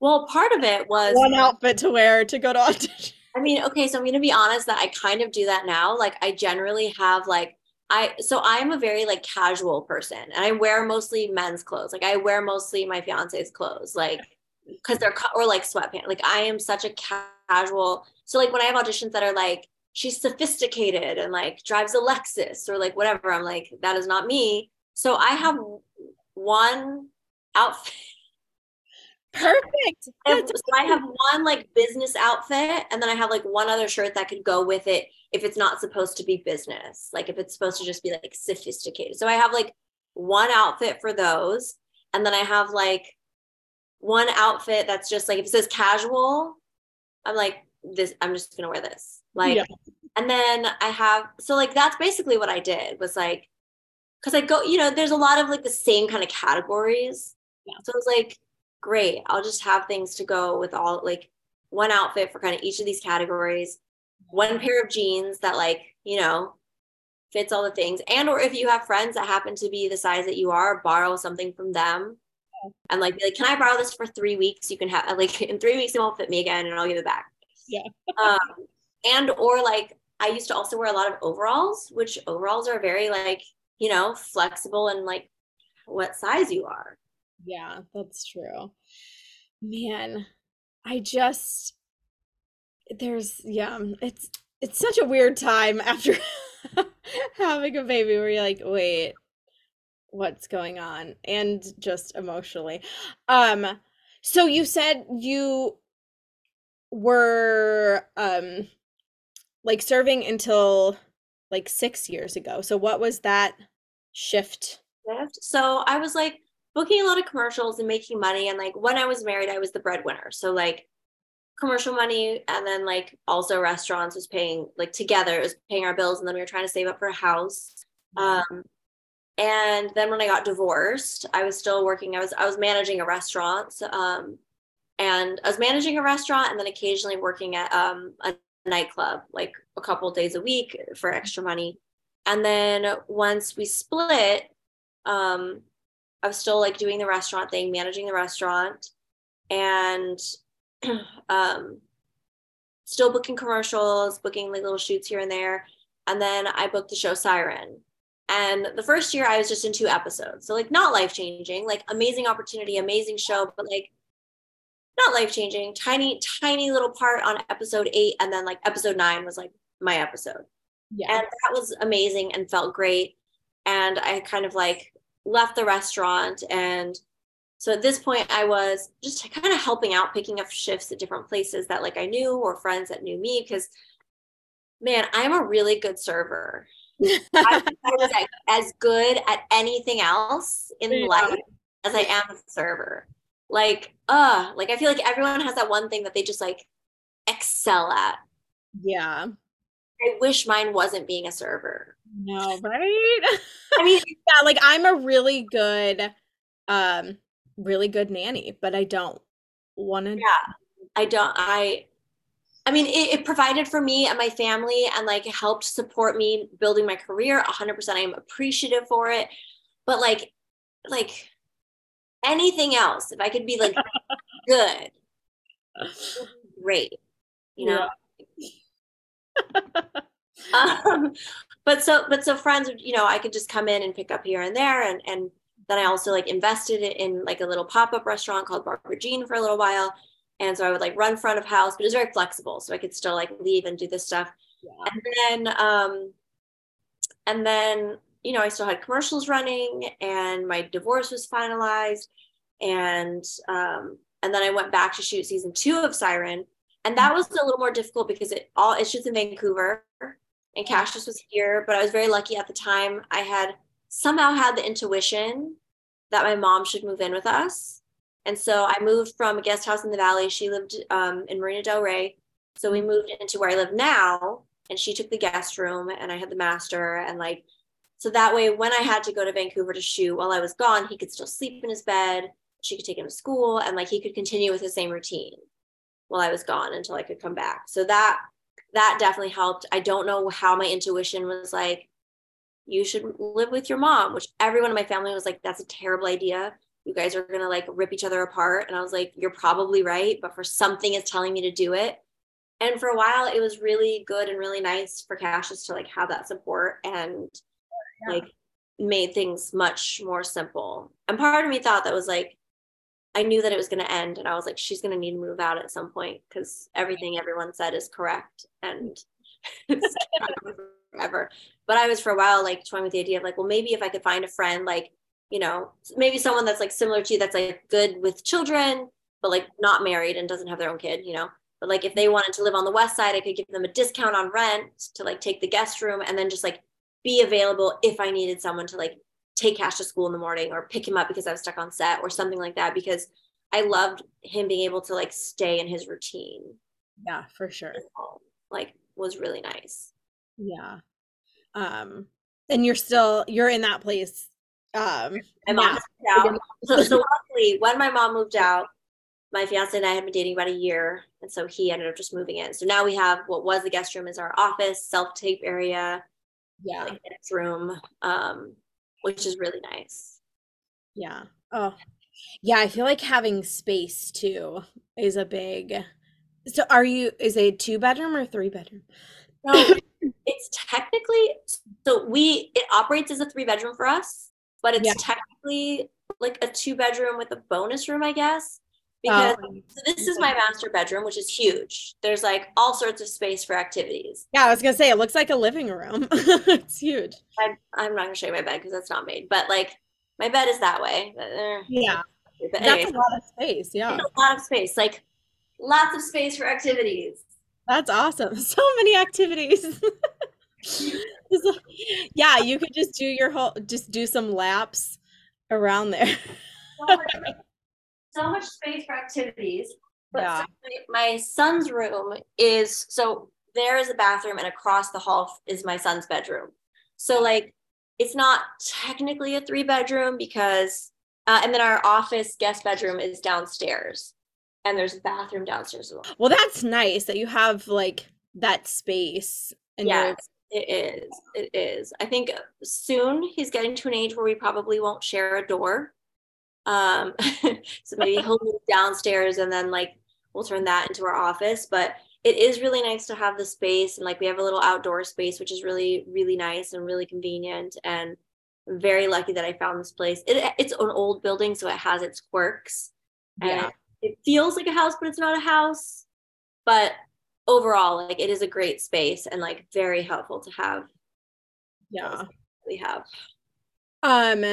well, part of it was one outfit to wear to go to audition. I mean, okay, so I'm going to be honest that I kind of do that now. Like I generally have like I so I'm a very like casual person and I wear mostly men's clothes. Like I wear mostly my fiance's clothes like cuz they're or like sweatpants. Like I am such a casual. So like when I have auditions that are like she's sophisticated and like drives a Lexus or like whatever, I'm like that is not me. So I have one outfit Perfect. so I have one like business outfit, and then I have like one other shirt that could go with it if it's not supposed to be business, like if it's supposed to just be like sophisticated. So I have like one outfit for those, and then I have like one outfit that's just like if it says casual, I'm like this. I'm just gonna wear this. Like, yeah. And then I have so like that's basically what I did was like because I go, you know, there's a lot of like the same kind of categories. Yeah. So it was like great. I'll just have things to go with all like one outfit for kind of each of these categories, one pair of jeans that like, you know, fits all the things. And or if you have friends that happen to be the size that you are, borrow something from them. And like be like, can I borrow this for three weeks? You can have like in three weeks it won't fit me again and I'll give it back. Yeah. um and or like I used to also wear a lot of overalls, which overalls are very like, you know, flexible and like what size you are. Yeah, that's true. Man, I just there's yeah, it's it's such a weird time after having a baby where you're like, wait, what's going on? And just emotionally. Um so you said you were um like serving until like 6 years ago. So what was that shift? So I was like booking a lot of commercials and making money. And like when I was married, I was the breadwinner. So like commercial money and then like also restaurants was paying like together, it was paying our bills. And then we were trying to save up for a house. Um, and then when I got divorced, I was still working. I was I was managing a restaurant. Um, and I was managing a restaurant and then occasionally working at um, a nightclub like a couple days a week for extra money. And then once we split, um, I was still like doing the restaurant thing, managing the restaurant, and um, still booking commercials, booking like little shoots here and there. And then I booked the show Siren. And the first year I was just in two episodes. So like not life changing, like amazing opportunity, amazing show, but like not life changing, tiny, tiny little part on episode eight. And then like episode nine was like my episode. Yeah. And that was amazing and felt great. And I kind of like left the restaurant and so at this point i was just kind of helping out picking up shifts at different places that like i knew or friends that knew me because man i'm a really good server I, I, was like, as good at anything else in yeah. life as i am a server like uh like i feel like everyone has that one thing that they just like excel at yeah i wish mine wasn't being a server no, right? I mean, yeah, like I'm a really good, um, really good nanny, but I don't want to. Yeah, I don't. I, I mean, it, it, provided for me and my family, and like helped support me building my career. 100. percent I am appreciative for it, but like, like anything else, if I could be like good, great, you know. Yeah. um, but so but so friends you know i could just come in and pick up here and there and and then i also like invested in like a little pop-up restaurant called barbara jean for a little while and so i would like run front of house but it was very flexible so i could still like leave and do this stuff yeah. and then um and then you know i still had commercials running and my divorce was finalized and um and then i went back to shoot season two of siren and that was a little more difficult because it all it's just in vancouver and Cassius was here, but I was very lucky at the time. I had somehow had the intuition that my mom should move in with us. And so I moved from a guest house in the valley. She lived um, in Marina Del Rey. So we moved into where I live now, and she took the guest room, and I had the master. And like, so that way, when I had to go to Vancouver to shoot while I was gone, he could still sleep in his bed. She could take him to school, and like he could continue with the same routine while I was gone until I could come back. So that that definitely helped. I don't know how my intuition was like, you should live with your mom, which everyone in my family was like, that's a terrible idea. You guys are to like rip each other apart. And I was like, you're probably right. But for something is telling me to do it. and for a while it was really good and really nice for Cassius to like have that support and yeah. like made things much more simple. And part of me thought that was like I knew that it was going to end and I was like she's going to need to move out at some point cuz everything everyone said is correct and it's forever. But I was for a while like toying with the idea of like well maybe if I could find a friend like you know maybe someone that's like similar to you that's like good with children but like not married and doesn't have their own kid, you know. But like if they wanted to live on the west side, I could give them a discount on rent to like take the guest room and then just like be available if I needed someone to like take Cash to school in the morning or pick him up because I was stuck on set or something like that because I loved him being able to like stay in his routine. Yeah, for sure. Like was really nice. Yeah. Um and you're still you're in that place um my mom moved out. So, so luckily when my mom moved out my fiance and I had been dating about a year, and so he ended up just moving in. So now we have what was the guest room is our office, self tape area, yeah, like room, um, which is really nice. Yeah. Oh, yeah. I feel like having space too is a big. So, are you? Is a two bedroom or three bedroom? No, it's technically so we it operates as a three bedroom for us, but it's yeah. technically like a two bedroom with a bonus room, I guess because oh. so this is my master bedroom which is huge. There's like all sorts of space for activities. Yeah i was gonna say it looks like a living room. It's huge. I'm, I'm not gonna show you my bed because that's not made but like my bed is that way uh, yeah. But anyways, that's a lot of space yeah. A lot of space like lots of space for activities. That's awesome. So many activities. Yeah you could just do your whole just do some laps around there so much space for activities. But yeah. my, my son's room is so there is a bathroom and across the hall is my son's bedroom. So like it's not technically a three bedroom because uh, and then our office guest bedroom is downstairs and there's a bathroom downstairs as well. Well, that's nice that you have like that space. And yes, it is. It is. I think soon he's getting to an age where we probably won't share a door. Um, so maybe he'll move downstairs and then like we'll turn that into our office. But it is really nice to have the space and like we have a little outdoor space, which is really, really nice and really convenient. And I'm very lucky that I found this place. It, it's an old building, so it has its quirks. Yeah. And it feels like a house, but it's not a house. But overall, like it is a great space and like very helpful to have. Yeah. We have. Um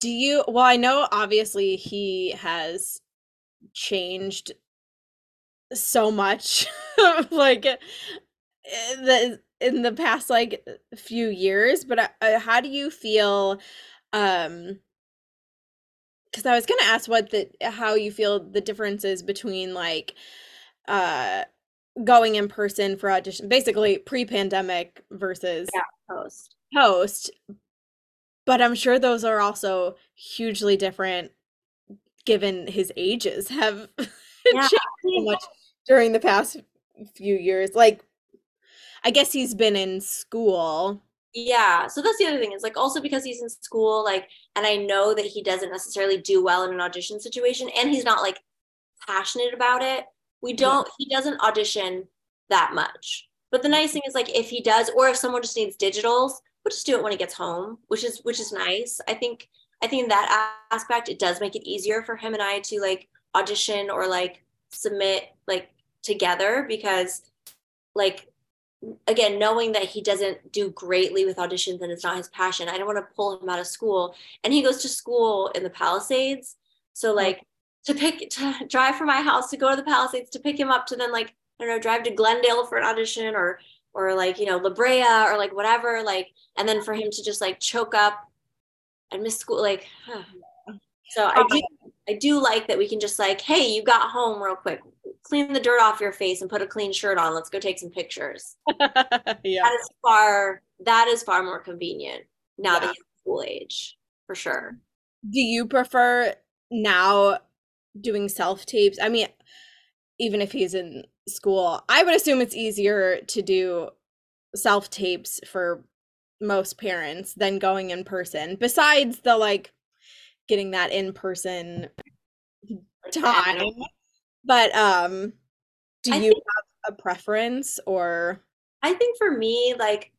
do you well i know obviously he has changed so much like eh, the in the past like few years but uh, uh, how do you feel um because i was gonna ask what the how you feel the differences between like uh going in person for audition basically pre-pandemic versus yeah, post. post but I'm sure those are also hugely different given his ages have yeah. changed so much during the past few years. Like, I guess he's been in school. Yeah. So that's the other thing is like also because he's in school, like, and I know that he doesn't necessarily do well in an audition situation and he's not like passionate about it. We don't, yeah. he doesn't audition that much. But the nice mm-hmm. thing is like if he does, or if someone just needs digitals, we'll just do it when he gets home, which is which is nice. I think I think in that aspect it does make it easier for him and I to like audition or like submit like together because like again knowing that he doesn't do greatly with auditions and it's not his passion i don't want to pull him out of school and he goes to school in the palisades so mm-hmm. like to pick to drive from my house to go to the palisades to pick him up to then like i don't know drive to glendale for an audition or or like you know La Brea or like whatever like and then for him to just like choke up and miss school like huh. so I do I do like that we can just like hey you got home real quick. Clean the dirt off your face and put a clean shirt on. Let's go take some pictures. Yeah. That is far that is far more convenient now yeah. that he's school age for sure. Do you prefer now doing self tapes I mean even if he's in school, I would assume it's easier to do self tapes for most parents than going in person, besides the like getting that in person time. But um do I you a preference or I think for me, like,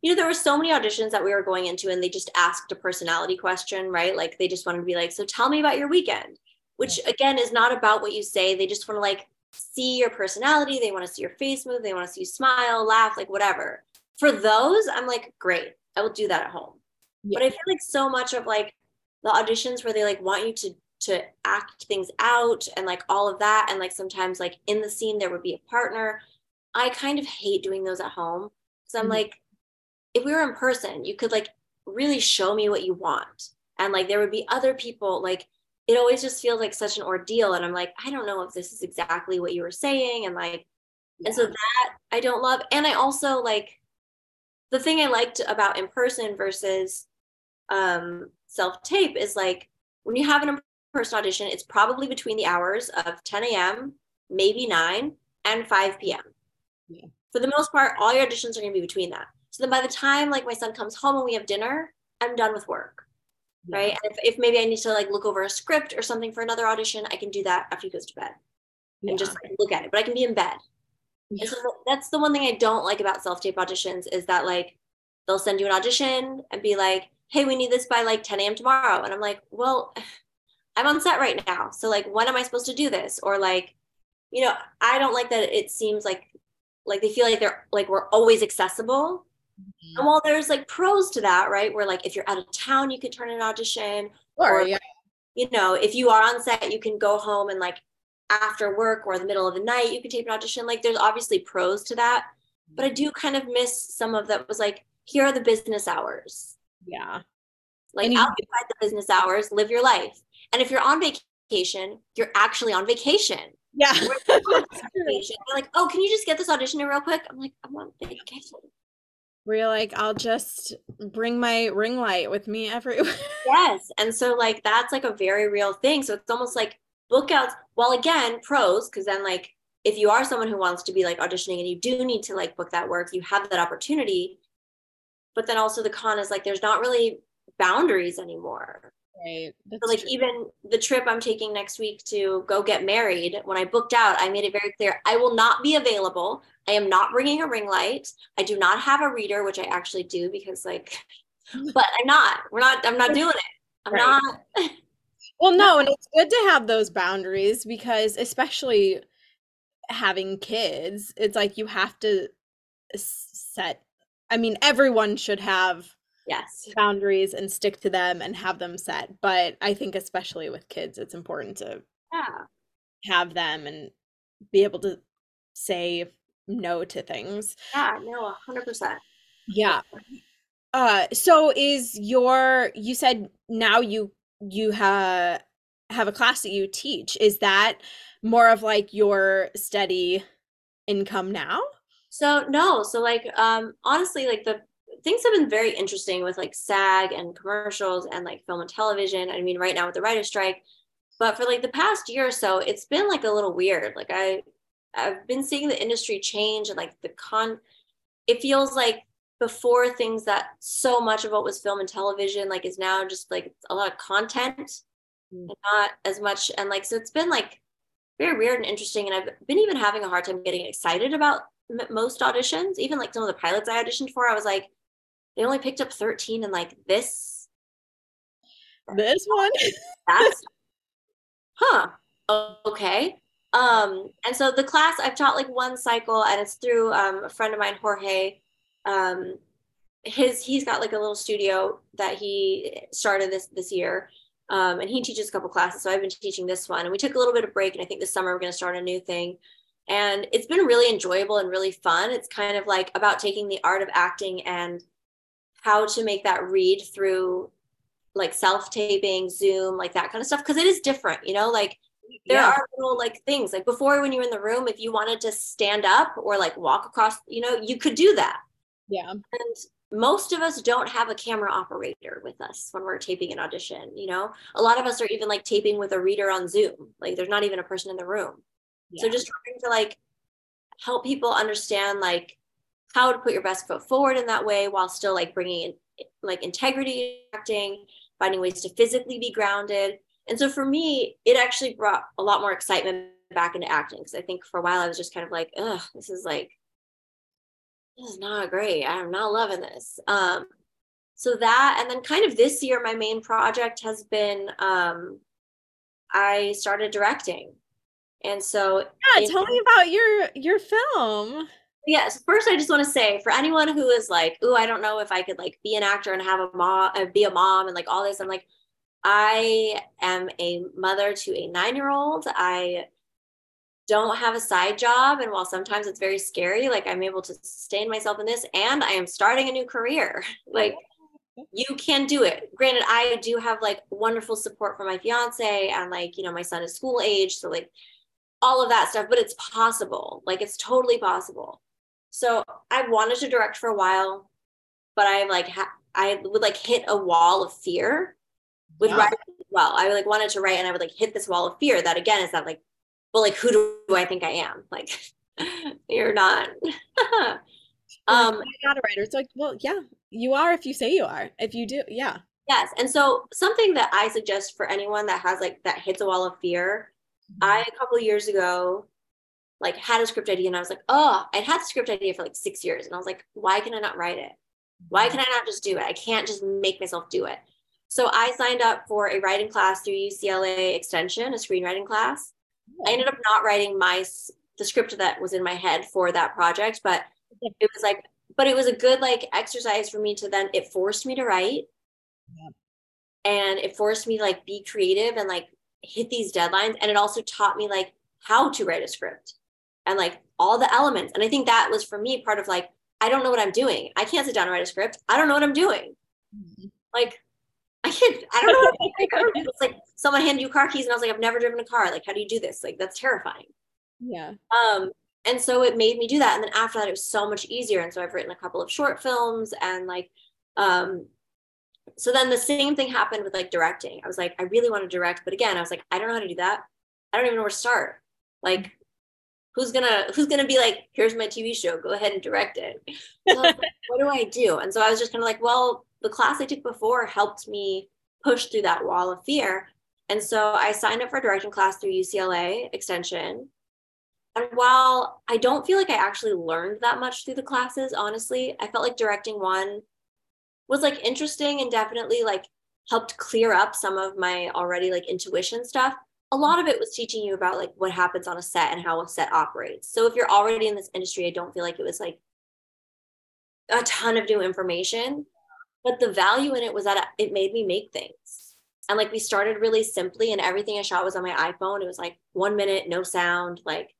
you know, there were so many auditions that we were going into and they just asked a personality question, right? Like they just wanted to be like, so tell me about your weekend, which again is not about what you say. They just want to like see your personality. They want to see your face move. They want to see you smile, laugh, like whatever. For those, I'm like, great, I will do that at home. Yeah. But I feel like so much of like the auditions where they like want you to to act things out and like all of that and like sometimes like in the scene there would be a partner i kind of hate doing those at home because i'm mm-hmm. like if we were in person you could like really show me what you want and like there would be other people like it always just feels like such an ordeal and i'm like i don't know if this is exactly what you were saying and like yeah. and so that i don't love and i also like the thing i liked about in person versus um self tape is like when you have an in-person audition it's probably between the hours of 10 a.m maybe 9 and 5 p.m yeah. for the most part all your auditions are going to be between that so then by the time like my son comes home and we have dinner i'm done with work yeah. right and if, if maybe i need to like look over a script or something for another audition i can do that after he goes to bed yeah. and just like, look at it but i can be in bed yeah. so that's the one thing i don't like about self-tape auditions is that like they'll send you an audition and be like hey we need this by like 10 a.m tomorrow and i'm like well i'm on set right now so like when am i supposed to do this or like you know i don't like that it seems like like they feel like they're like we're always accessible mm-hmm. and while there's like pros to that right where like if you're out of town you can turn an audition or, or yeah. you know if you are on set you can go home and like after work or the middle of the night you can tape an audition like there's obviously pros to that but i do kind of miss some of that was like here are the business hours yeah like outside the business hours live your life and if you're on vacation you're actually on vacation yeah. like, oh, can you just get this audition in real quick? I'm like, I'm on vacation. Where you're like, I'll just bring my ring light with me everywhere. yes. And so like that's like a very real thing. So it's almost like bookouts. Well, again, pros, because then like if you are someone who wants to be like auditioning and you do need to like book that work, you have that opportunity. But then also the con is like there's not really boundaries anymore. Right. so like true. even the trip I'm taking next week to go get married, when I booked out, I made it very clear I will not be available. I am not bringing a ring light. I do not have a reader, which I actually do because like, but I'm not. We're not. I'm not doing it. I'm right. not. well, no, and it's good to have those boundaries because especially having kids, it's like you have to set. I mean, everyone should have yes boundaries and stick to them and have them set but i think especially with kids it's important to yeah. have them and be able to say no to things yeah no 100% yeah uh so is your you said now you you have have a class that you teach is that more of like your steady income now so no so like um honestly like the things have been very interesting with like SAG and commercials and like film and television. I mean, right now with the writer strike, but for like the past year or so, it's been like a little weird. Like I, I've been seeing the industry change and like the con. It feels like before things that so much of what was film and television like is now just like a lot of content, mm. and not as much. And like so, it's been like very weird and interesting. And I've been even having a hard time getting excited about most auditions. Even like some of the pilots I auditioned for, I was like they only picked up 13 and like this this one that's huh okay um and so the class i've taught like one cycle and it's through um, a friend of mine jorge. Um his he's got like a little studio that he started this this year. Um, and he teaches a couple classes so i've been teaching this one. And we took a little bit of break and i think this summer we're going to start a new thing. And it's been really enjoyable and really fun. It's kind of like about taking the art of acting and how to make that read through like self taping, Zoom, like that kind of stuff. Cause it is different, you know, like there yeah. are little like things like before when you were in the room, if you wanted to stand up or like walk across, you know, you could do that. Yeah. And most of us don't have a camera operator with us when we're taping an audition, you know? A lot of us are even like taping with a reader on Zoom. Like there's not even a person in the room. Yeah. So just trying to like help people understand like how to put your best foot forward in that way while still like bringing in like integrity acting finding ways to physically be grounded and so for me it actually brought a lot more excitement back into acting because I think for a while I was just kind of like, ugh, this is like, this is not great. I'm not loving this. Um, so that, and then kind of this year, my main project has been um, I started directing. And so Yeah, tell me about your your film. Yes, first I just want to say for anyone who is like, "Ooh, I don't know if I could like be an actor and have a mom, uh, be a mom, and like all this." I'm like, I am a mother to a nine year old. I don't have a side job. And while sometimes it's very scary, like I'm able to sustain myself in this and I am starting a new career. Like you can do it. Granted, I do have like wonderful support from my fiance and like, you know, my son is school age. So like all of that stuff, but it's possible. Like it's totally possible. So I wanted to direct for a while, but I like, ha- I would like hit a wall of fear with yeah. writing well. I like wanted to write and I would like hit this wall of fear that again is that like, well, like who do I think I am? Like you're not. um you're not a writer. It's like, well, yeah, you are if you say you are. If you do, yeah. Yes. And so something that I suggest for anyone that has like that hits a wall of fear, mm-hmm. I a couple years ago like had a script idea and I was like, oh, I'd had the script idea for like six years. And I was like, why can I not write it? Why mm-hmm. can I not just do it? I can't just make myself do it. So I signed up for a writing class through UCLA Extension, a screenwriting class. I ended up not writing my the script that was in my head for that project, but it was like, but it was a good like exercise for me to then it forced me to write, and it forced me to like be creative and like hit these deadlines, and it also taught me like how to write a script and like all the elements. And I think that was for me part of like I don't know what I'm doing. I can't sit down and write a script. I don't know what I'm doing. Mm-hmm. Like can't, I don't know. it's like someone handed you car keys and I was like, I've never driven a car. Like, how do you do this? Like, that's terrifying. Yeah. Um, and so it made me do that. And then after that, it was so much easier. And so I've written a couple of short films and like, um, so then the same thing happened with like directing. I was like, I really want to direct, but again, I was like, I don't know how to do that. I don't even know where to start. Like, who's gonna who's gonna be like, here's my TV show, go ahead and direct it. So like, what do I do? And so I was just kind of like, well, the class I took before helped me push through that wall of fear. And so I signed up for a directing class through UCLA Extension. And while I don't feel like I actually learned that much through the classes, honestly, I felt like directing one was like interesting and definitely like helped clear up some of my already like intuition stuff. A lot of it was teaching you about like what happens on a set and how a set operates. So if you're already in this industry, I don't feel like it was like a ton of new information but the value in it was that it made me make things. And like we started really simply and everything i shot was on my iphone. It was like one minute no sound like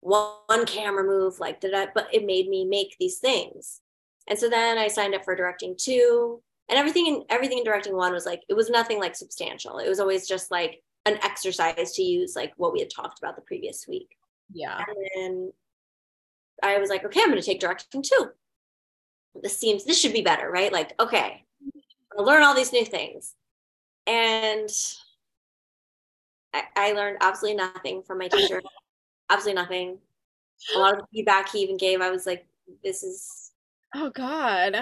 one, camera move like did i but it made me make these things. And so then i signed up for directing two and everything in everything in directing one was like it was nothing like substantial. It was always just like an exercise to use like what we had talked about the previous week. Yeah. And then i was like okay i'm going to take directing two. This seems this should be better right? Like okay i'll learn all these new things. And I, I learned absolutely nothing from my teacher. Absolutely nothing. A lot of the feedback he even gave i was like this is oh god.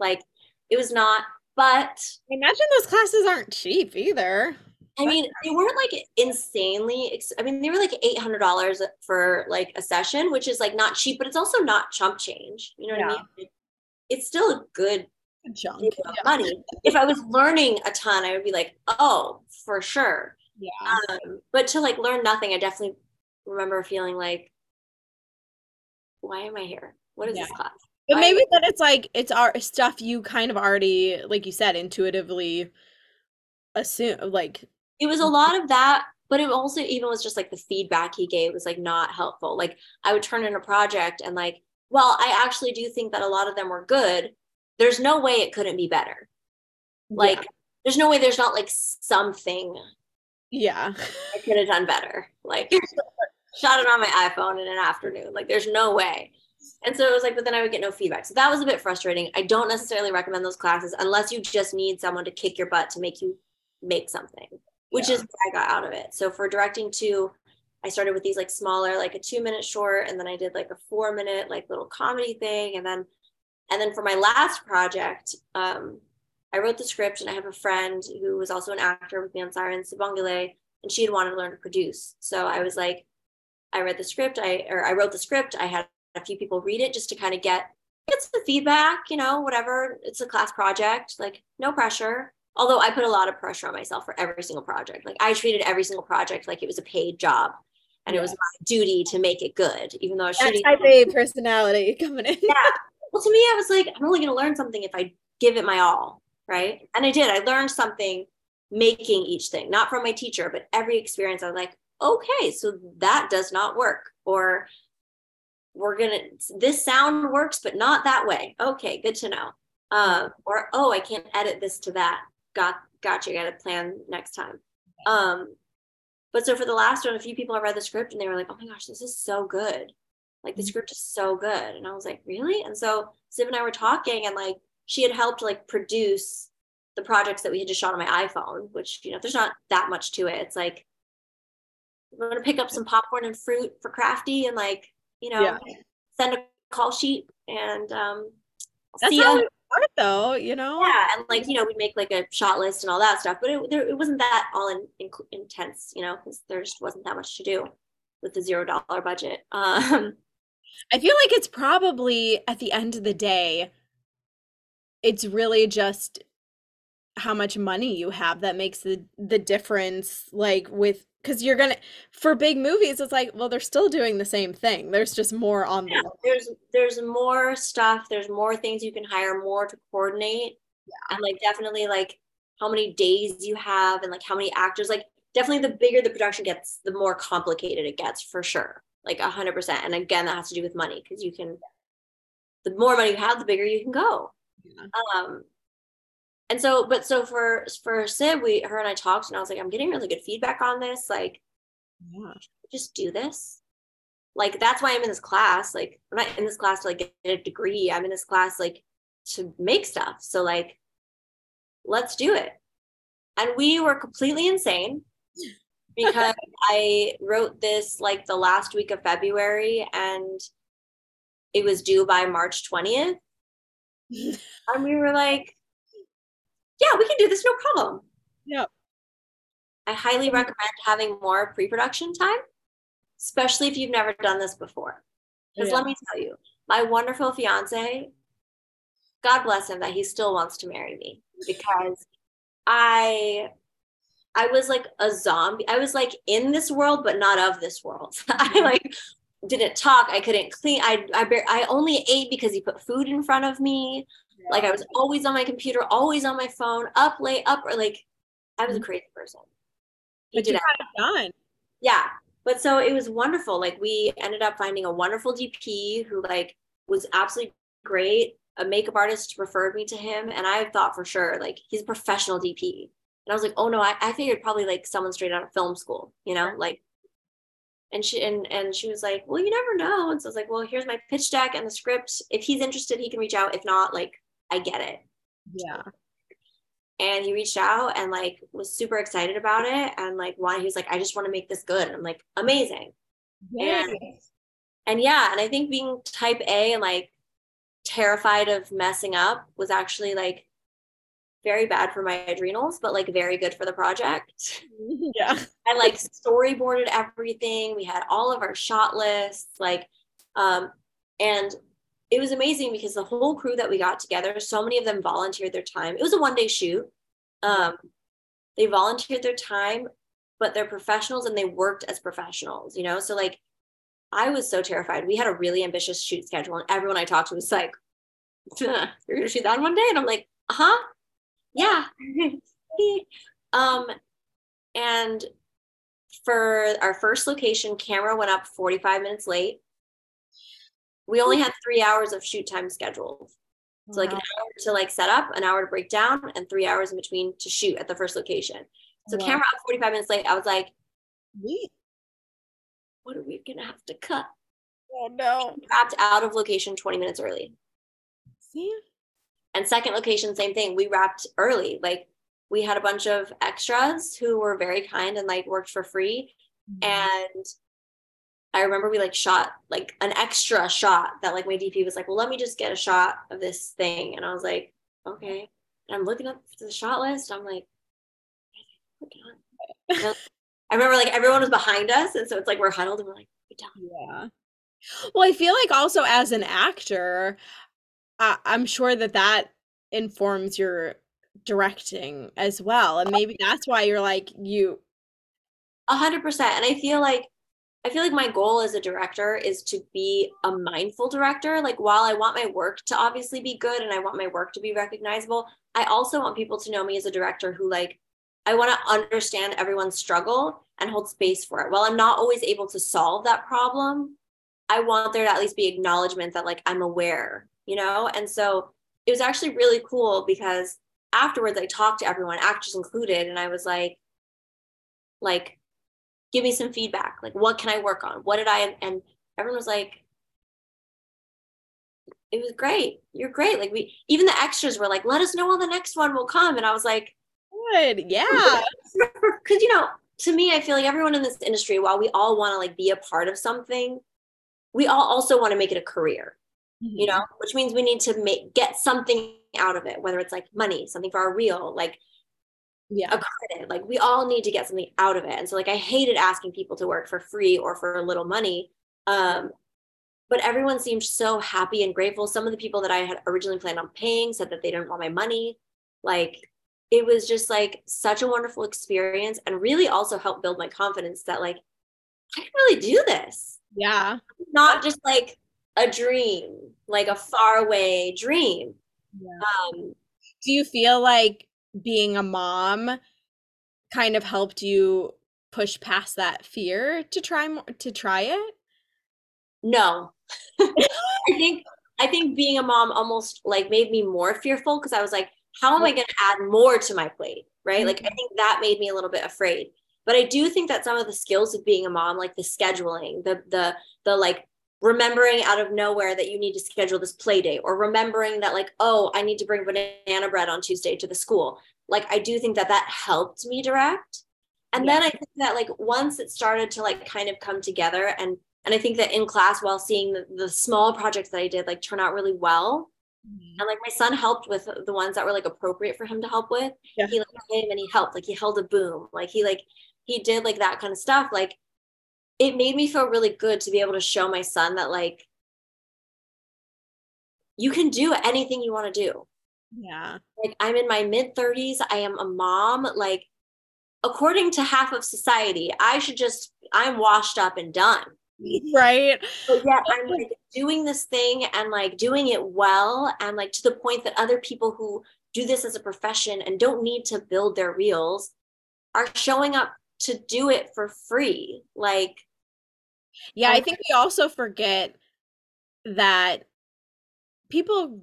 like it was not but imagine those classes aren't cheap either I mean, they weren't like insanely. Ex- I mean, they were like eight hundred dollars for like a session, which is like not cheap, but it's also not chump change. You know what yeah. I mean? it's still a good chunk yeah. money. if I was learning a ton, I would be like, oh, for sure. Yeah. Um, but to like learn nothing, I definitely remember feeling like, why am I here? What is yeah. this class? But maybe that it's like it's our stuff you kind of already, like you said, intuitively assume like it was a mm-hmm. lot of that but it also even was just like the feedback he gave was like not helpful like i would turn in a project and like well, I actually do think that a lot of them were good, there's no way it couldn't be better. Like, yeah. there's no way there's not like something. Yeah. I could have done better. Like, shot it on my iPhone in an afternoon. Like, there's no way. And so it was like, but then I would get no feedback. So that was a bit frustrating. I don't necessarily recommend those classes unless you just need someone to kick your butt to make you make something, which yeah. is what I got out of it. So for directing two, I started with these like smaller, like a two minute short, and then I did like a four minute like little comedy thing, and then and then for my last project, um, I wrote the script, and I have a friend who was also an actor with me on Sirens, Sibongile, and she had wanted to learn to produce. So I was like, I read the script. I or I wrote the script. I had a few people read it just to kind of get get some feedback. You know, whatever. It's a class project. Like no pressure. Although I put a lot of pressure on myself for every single project. Like I treated every single project like it was a paid job, and yeah. it was my duty to make it good, even though I was shooting. Type A personality coming in. yeah. Well, to me, I was like, I'm only going to learn something if I give it my all, right? And I did. I learned something making each thing, not from my teacher, but every experience. I was like, okay, so that does not work, or we're gonna this sound works, but not that way. Okay, good to know. Uh, or oh, I can't edit this to that. Got gotcha. Got a plan next time. Um, but so for the last one, a few people have read the script and they were like, oh my gosh, this is so good. Like the mm-hmm. script is so good. And I was like, really? And so Ziv and I were talking and like she had helped like produce the projects that we had just shot on my iPhone, which, you know, there's not that much to it. It's like, we're going to pick up some popcorn and fruit for crafty and like, you know, yeah. send a call sheet and um, That's see how it worked though, you know? Yeah. And like, you know, we make like a shot list and all that stuff, but it, there, it wasn't that all in, in, intense, you know, because there just wasn't that much to do with the zero dollar budget. Um, I feel like it's probably at the end of the day, it's really just how much money you have that makes the the difference like with because you're gonna for big movies it's like well they're still doing the same thing. There's just more on yeah, there's there's more stuff there's more things you can hire more to coordinate. Yeah. and like definitely like how many days you have and like how many actors like definitely the bigger the production gets the more complicated it gets for sure. Like a hundred percent. And again that has to do with money because you can the more money you have the bigger you can go. Yeah. Um, and so, but so for for Sid, we her and I talked, and I was like, I'm getting really good feedback on this. Like, yeah. just do this. Like that's why I'm in this class. Like I'm not in this class to like get a degree. I'm in this class like to make stuff. So like, let's do it. And we were completely insane because I wrote this like the last week of February and it was due by March 20th and we were like, yeah, we can do this, no problem. Yep. I highly mm-hmm. recommend having more pre production time, especially if you've never done this before. Because yeah. let me tell you, my wonderful fiance, God bless him that he still wants to marry me because I I was like a zombie. I was like in this world, but not of this world. I mm-hmm. like didn't talk. I couldn't clean. I I, bar- I only ate because he put food in front of me. Like I was always on my computer, always on my phone, up late, up or like I was a crazy person. He but did you it done. Yeah. But so it was wonderful. Like we ended up finding a wonderful DP who like was absolutely great. A makeup artist referred me to him, and I thought for sure like he's a professional DP. And I was like, oh no, I, I figured probably like someone straight out of film school, you know, like and she and and she was like well you never know and so i was like well here's my pitch deck and the script if he's interested he can reach out if not like i get it yeah and he reached out and like was super excited about it and like why he was like i just want to make this good and i'm like amazing yeah and, and yeah and i think being type a and like terrified of messing up was actually like very bad for my adrenals, but like very good for the project. Yeah. I like storyboarded everything. We had all of our shot lists, like, um, and it was amazing because the whole crew that we got together, so many of them volunteered their time. It was a one day shoot. Um, they volunteered their time, but they're professionals and they worked as professionals, you know? So like I was so terrified. We had a really ambitious shoot schedule, and everyone I talked to was like, You're gonna shoot that one day? And I'm like, uh-huh yeah um and for our first location camera went up 45 minutes late we only had three hours of shoot time scheduled so like an hour to like set up an hour to break down and three hours in between to shoot at the first location so wow. camera up 45 minutes late i was like what are we gonna have to cut oh no wrapped out of location 20 minutes early see and second location, same thing. We wrapped early. Like we had a bunch of extras who were very kind and like worked for free. Mm-hmm. And I remember we like shot like an extra shot that like my DP was like, well, let me just get a shot of this thing. And I was like, okay. And I'm looking up the shot list. I'm like, I remember like everyone was behind us. And so it's like we're huddled and we're like, be done. Yeah. Well, I feel like also as an actor, I- I'm sure that that informs your directing as well, and maybe that's why you're like you. A hundred percent, and I feel like I feel like my goal as a director is to be a mindful director. Like while I want my work to obviously be good and I want my work to be recognizable, I also want people to know me as a director who like I want to understand everyone's struggle and hold space for it. While I'm not always able to solve that problem, I want there to at least be acknowledgement that like I'm aware, you know? And so it was actually really cool because afterwards I talked to everyone, actors included, and I was like, like, give me some feedback. Like, what can I work on? What did I and everyone was like, it was great. You're great. Like we even the extras were like, let us know when the next one will come. And I was like, good. Yeah. Cause you know, to me, I feel like everyone in this industry, while we all want to like be a part of something, we all also want to make it a career. Mm-hmm. You know, which means we need to make get something out of it, whether it's like money, something for our reel, like yeah. a credit. Like we all need to get something out of it. And so like I hated asking people to work for free or for a little money. Um, but everyone seemed so happy and grateful. Some of the people that I had originally planned on paying said that they didn't want my money. Like it was just like such a wonderful experience and really also helped build my confidence that like I can really do this. Yeah. Not just like a dream, like a faraway dream. Yeah. Um, do you feel like being a mom kind of helped you push past that fear to try more, to try it? No. I think I think being a mom almost like made me more fearful because I was like, how am I going to add more to my plate? Right. Mm-hmm. Like, I think that made me a little bit afraid. But I do think that some of the skills of being a mom, like the scheduling, the, the, the like remembering out of nowhere that you need to schedule this play date or remembering that like oh i need to bring banana bread on tuesday to the school like i do think that that helped me direct and yeah. then i think that like once it started to like kind of come together and and i think that in class while seeing the, the small projects that i did like turn out really well mm-hmm. and like my son helped with the ones that were like appropriate for him to help with yeah. he like came and he helped like he held a boom like he like he did like that kind of stuff like it made me feel really good to be able to show my son that like you can do anything you want to do. Yeah. Like I'm in my mid 30s, I am a mom like according to half of society, I should just I'm washed up and done. Right. But yet I'm like doing this thing and like doing it well and like to the point that other people who do this as a profession and don't need to build their reels are showing up to do it for free. Like, yeah, I think we also forget that people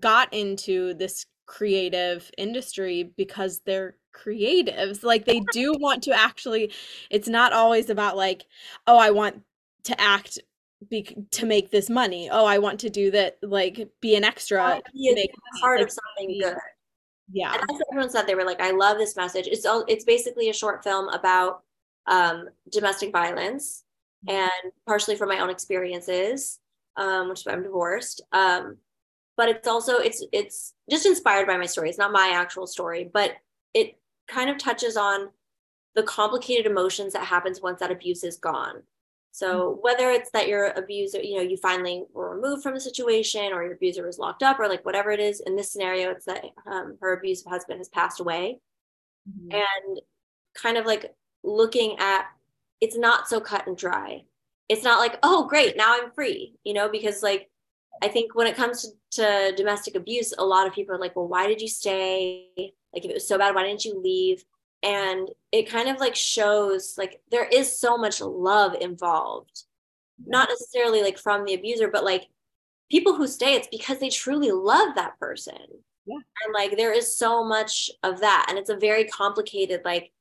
got into this creative industry because they're creatives. Like, they do want to actually, it's not always about, like, oh, I want to act be, to make this money. Oh, I want to do that, like, be an extra. Be make part like, of something good yeah. And that's what everyone said they were like i love this message. It's all it's basically a short film about um, domestic violence mm-hmm. and partially from my own experiences um, which is why i'm divorced um, but it's also it's it's just inspired by my story. It's not my actual story but it kind of touches on the complicated emotions that happens once that abuse is gone so mm-hmm. whether it's that your abuser, you know, you finally were removed from the situation or your abuser was locked up or like whatever it is, in this scenario, it's that um, her abusive husband has passed away. Mm-hmm. And kind of like looking at it's not so cut and dry. It's not like, oh, great, now I'm free, you know, because like I think when it comes to, to domestic abuse, a lot of people are like, well, why did you stay? Like, if it was so bad, why didn't you leave? And it kind of like shows like there is so much love involved. Not necessarily like from the abuser but like people who stay it's because they truly love that person. Yeah. and like there is so much of that. And it's a very complicated like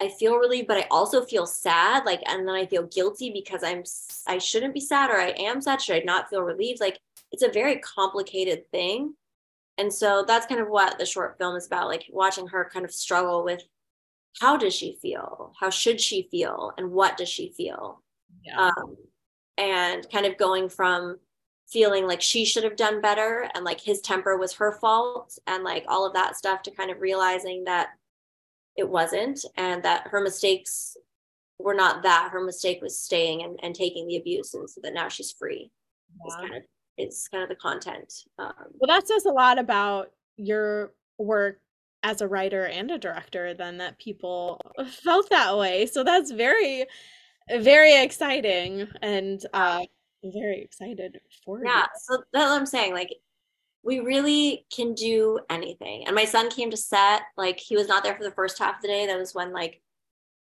i feel relieved but i also feel sad like and then i feel guilty because i'm i shouldn't be sad or i am sad. Should i not feel relieved? Like it's a very complicated thing. And so that's kind of what the short film is about like watching her kind of struggle with how does she feel how should she feel and what does she feel yeah. um, and kind of going from feeling like she should have done better and like his temper was her fault and like all of that stuff to kind of realizing that it wasn't and that her mistakes were not that. Her mistake was staying and, and taking the abuse, and so that now she's free. Yeah. It's kind of it's kind of the content. Um, well, that says a lot about your work as a writer and a director. Then that people felt that way. So that's very, very exciting, and uh, very excited for yeah. you. So that's what I'm saying. Like we really can do anything. And my son came to set, like he was not there for the first half of the day. That was when like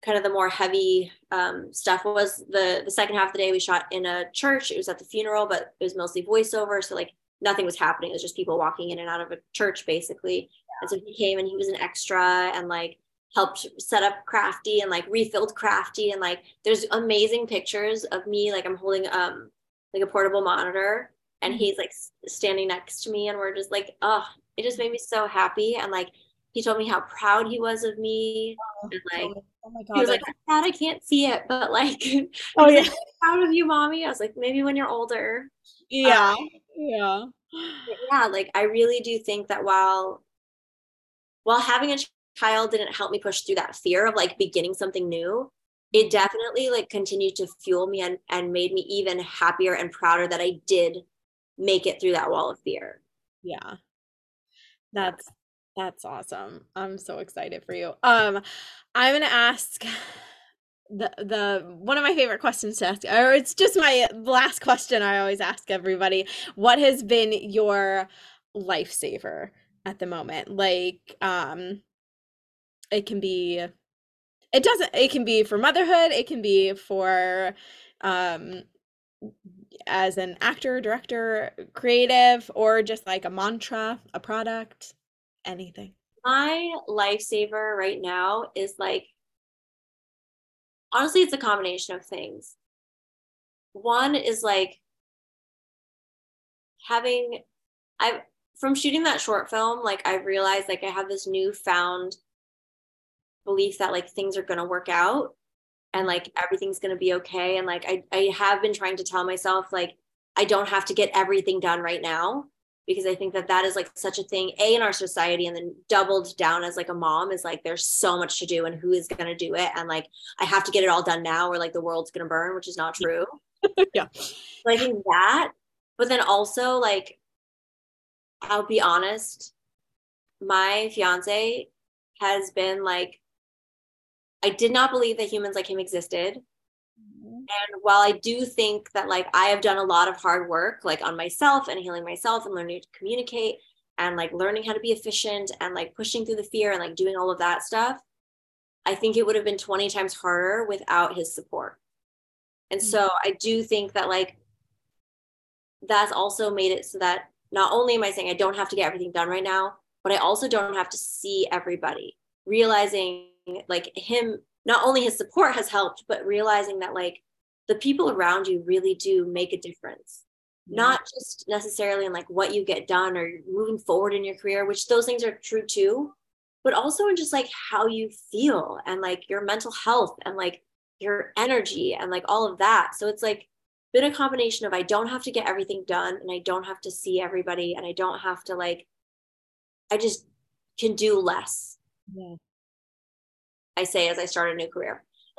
kind of the more heavy um, stuff was the the second half of the day we shot in a church. It was at the funeral, but it was mostly voiceover. So like nothing was happening. It was just people walking in and out of a church basically. Yeah. And so he came and he was an extra and like helped set up crafty and like refilled crafty and like there's amazing pictures of me like i'm holding um like a portable monitor and mm-hmm. he's like standing next to me and we're just like oh it just made me so happy and like he told me how proud he was of me oh, and like oh my god he was like Dad, i can't see it but like oh yeah like, proud of you mommy i was like maybe when you're older yeah um, yeah yeah like i really do think that while while having a child didn't help me push through that fear of like beginning something new it mm-hmm. definitely like continued to fuel me and and made me even happier and prouder that i did make it through that wall of fear. Yeah. That's that's awesome. I'm so excited for you. Um I'm going to ask the the one of my favorite questions to ask or it's just my last question I always ask everybody. What has been your lifesaver at the moment? Like um it can be it doesn't it can be for motherhood, it can be for um as an actor, director, creative, or just like a mantra, a product, anything? My lifesaver right now is like, honestly, it's a combination of things. One is like having, I've, from shooting that short film, like I realized like I have this newfound belief that like things are going to work out and like everything's going to be okay and like I I have been trying to tell myself like I don't have to get everything done right now because I think that that is like such a thing a in our society and then doubled down as like a mom is like there's so much to do and who is going to do it and like I have to get it all done now or like the world's going to burn which is not true. yeah. I think that but then also like I'll be honest my fiance has been like I did not believe that humans like him existed. And while I do think that like I have done a lot of hard work like on myself and healing myself and learning to communicate and like learning how to be efficient and like pushing through the fear and like doing all of that stuff, I think it would have been 20 times harder without his support. And mm-hmm. so I do think that like that's also made it so that not only am I saying I don't have to get everything done right now, but I also don't have to see everybody. Realizing like him not only his support has helped but realizing that like the people around you really do make a difference. Not just necessarily in like what you get done or moving forward in your career which those things are true too but also in just like how you feel and like your mental health and like your energy and like all of that. So it's like been a combination of i don't have to get everything done and i don't have to see everybody and i don't have to like i just can do less. Yeah. I say as I start a new career.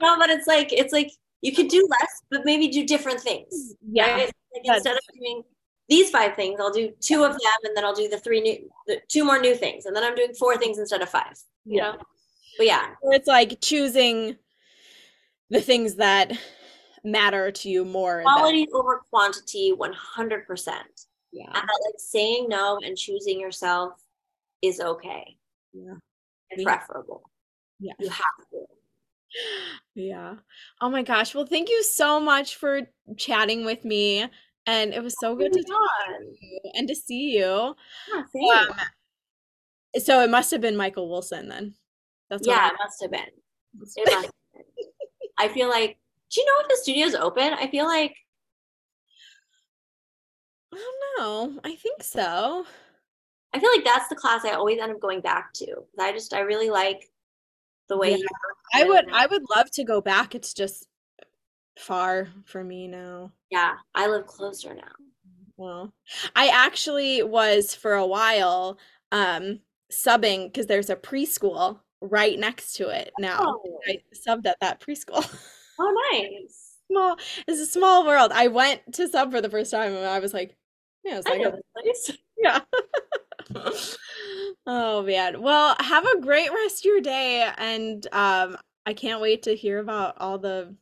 You know, but it's like it's like you could do less, but maybe do different things. Yeah. Right? Like instead of doing these five things, I'll do two of them, and then I'll do the three new, the two more new things, and then I'm doing four things instead of five. You yeah. know, but yeah, it's like choosing the things that matter to you more. Quality than- over quantity, one hundred percent. Yeah, and that, like saying no and choosing yourself is okay. Yeah preferable. Yeah. You have to. Yeah. Oh my gosh. Well, thank you so much for chatting with me. And it was so good to talk to you and to see you. Yeah, um, so it must have been Michael Wilson then. That's yeah, it must have been. It must have been. I feel like, do you know if the studio's open? I feel like I don't know. I think so. I feel like that's the class I always end up going back to. I just I really like the way yeah. I would I would love to go back. It's just far for me now. Yeah, I live closer now. Well, I actually was for a while um subbing because there's a preschool right next to it now. Oh. I subbed at that preschool. Oh, nice. small it's a small world. I went to sub for the first time and I was like, yeah, it's like a- place. yeah. oh man. Well, have a great rest of your day and um I can't wait to hear about all the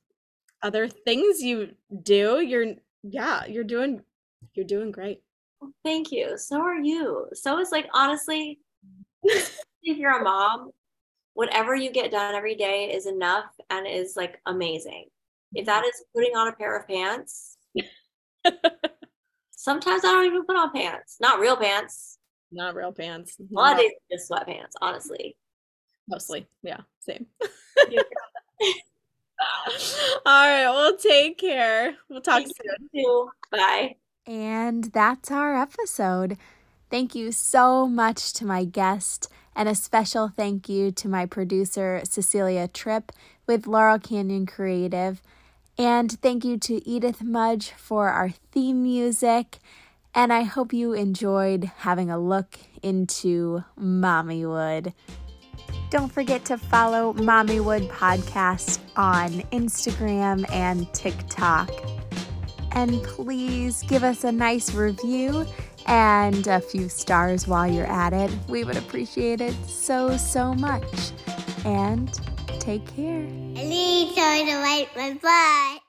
other things you do. You're yeah, you're doing you're doing great. Thank you. So are you. So is like honestly, if you're a mom, whatever you get done every day is enough and is like amazing. If that is putting on a pair of pants, sometimes I don't even put on pants. Not real pants. Not real pants. A lot of days just sweatpants, honestly. Mostly. Yeah, same. Yeah. All right, well, take care. We'll talk Thank soon. you. Bye. And that's our episode. Thank you so much to my guest, and a special thank you to my producer, Cecilia Tripp, with Laurel Canyon Creative. And thank you to Edith Mudge for our theme music. And I hope you enjoyed having a look into Mommywood. Don't forget to follow Mommywood Podcast on Instagram and TikTok. And please give us a nice review and a few stars while you're at it. We would appreciate it so, so much. And take care. I need to wipe my butt.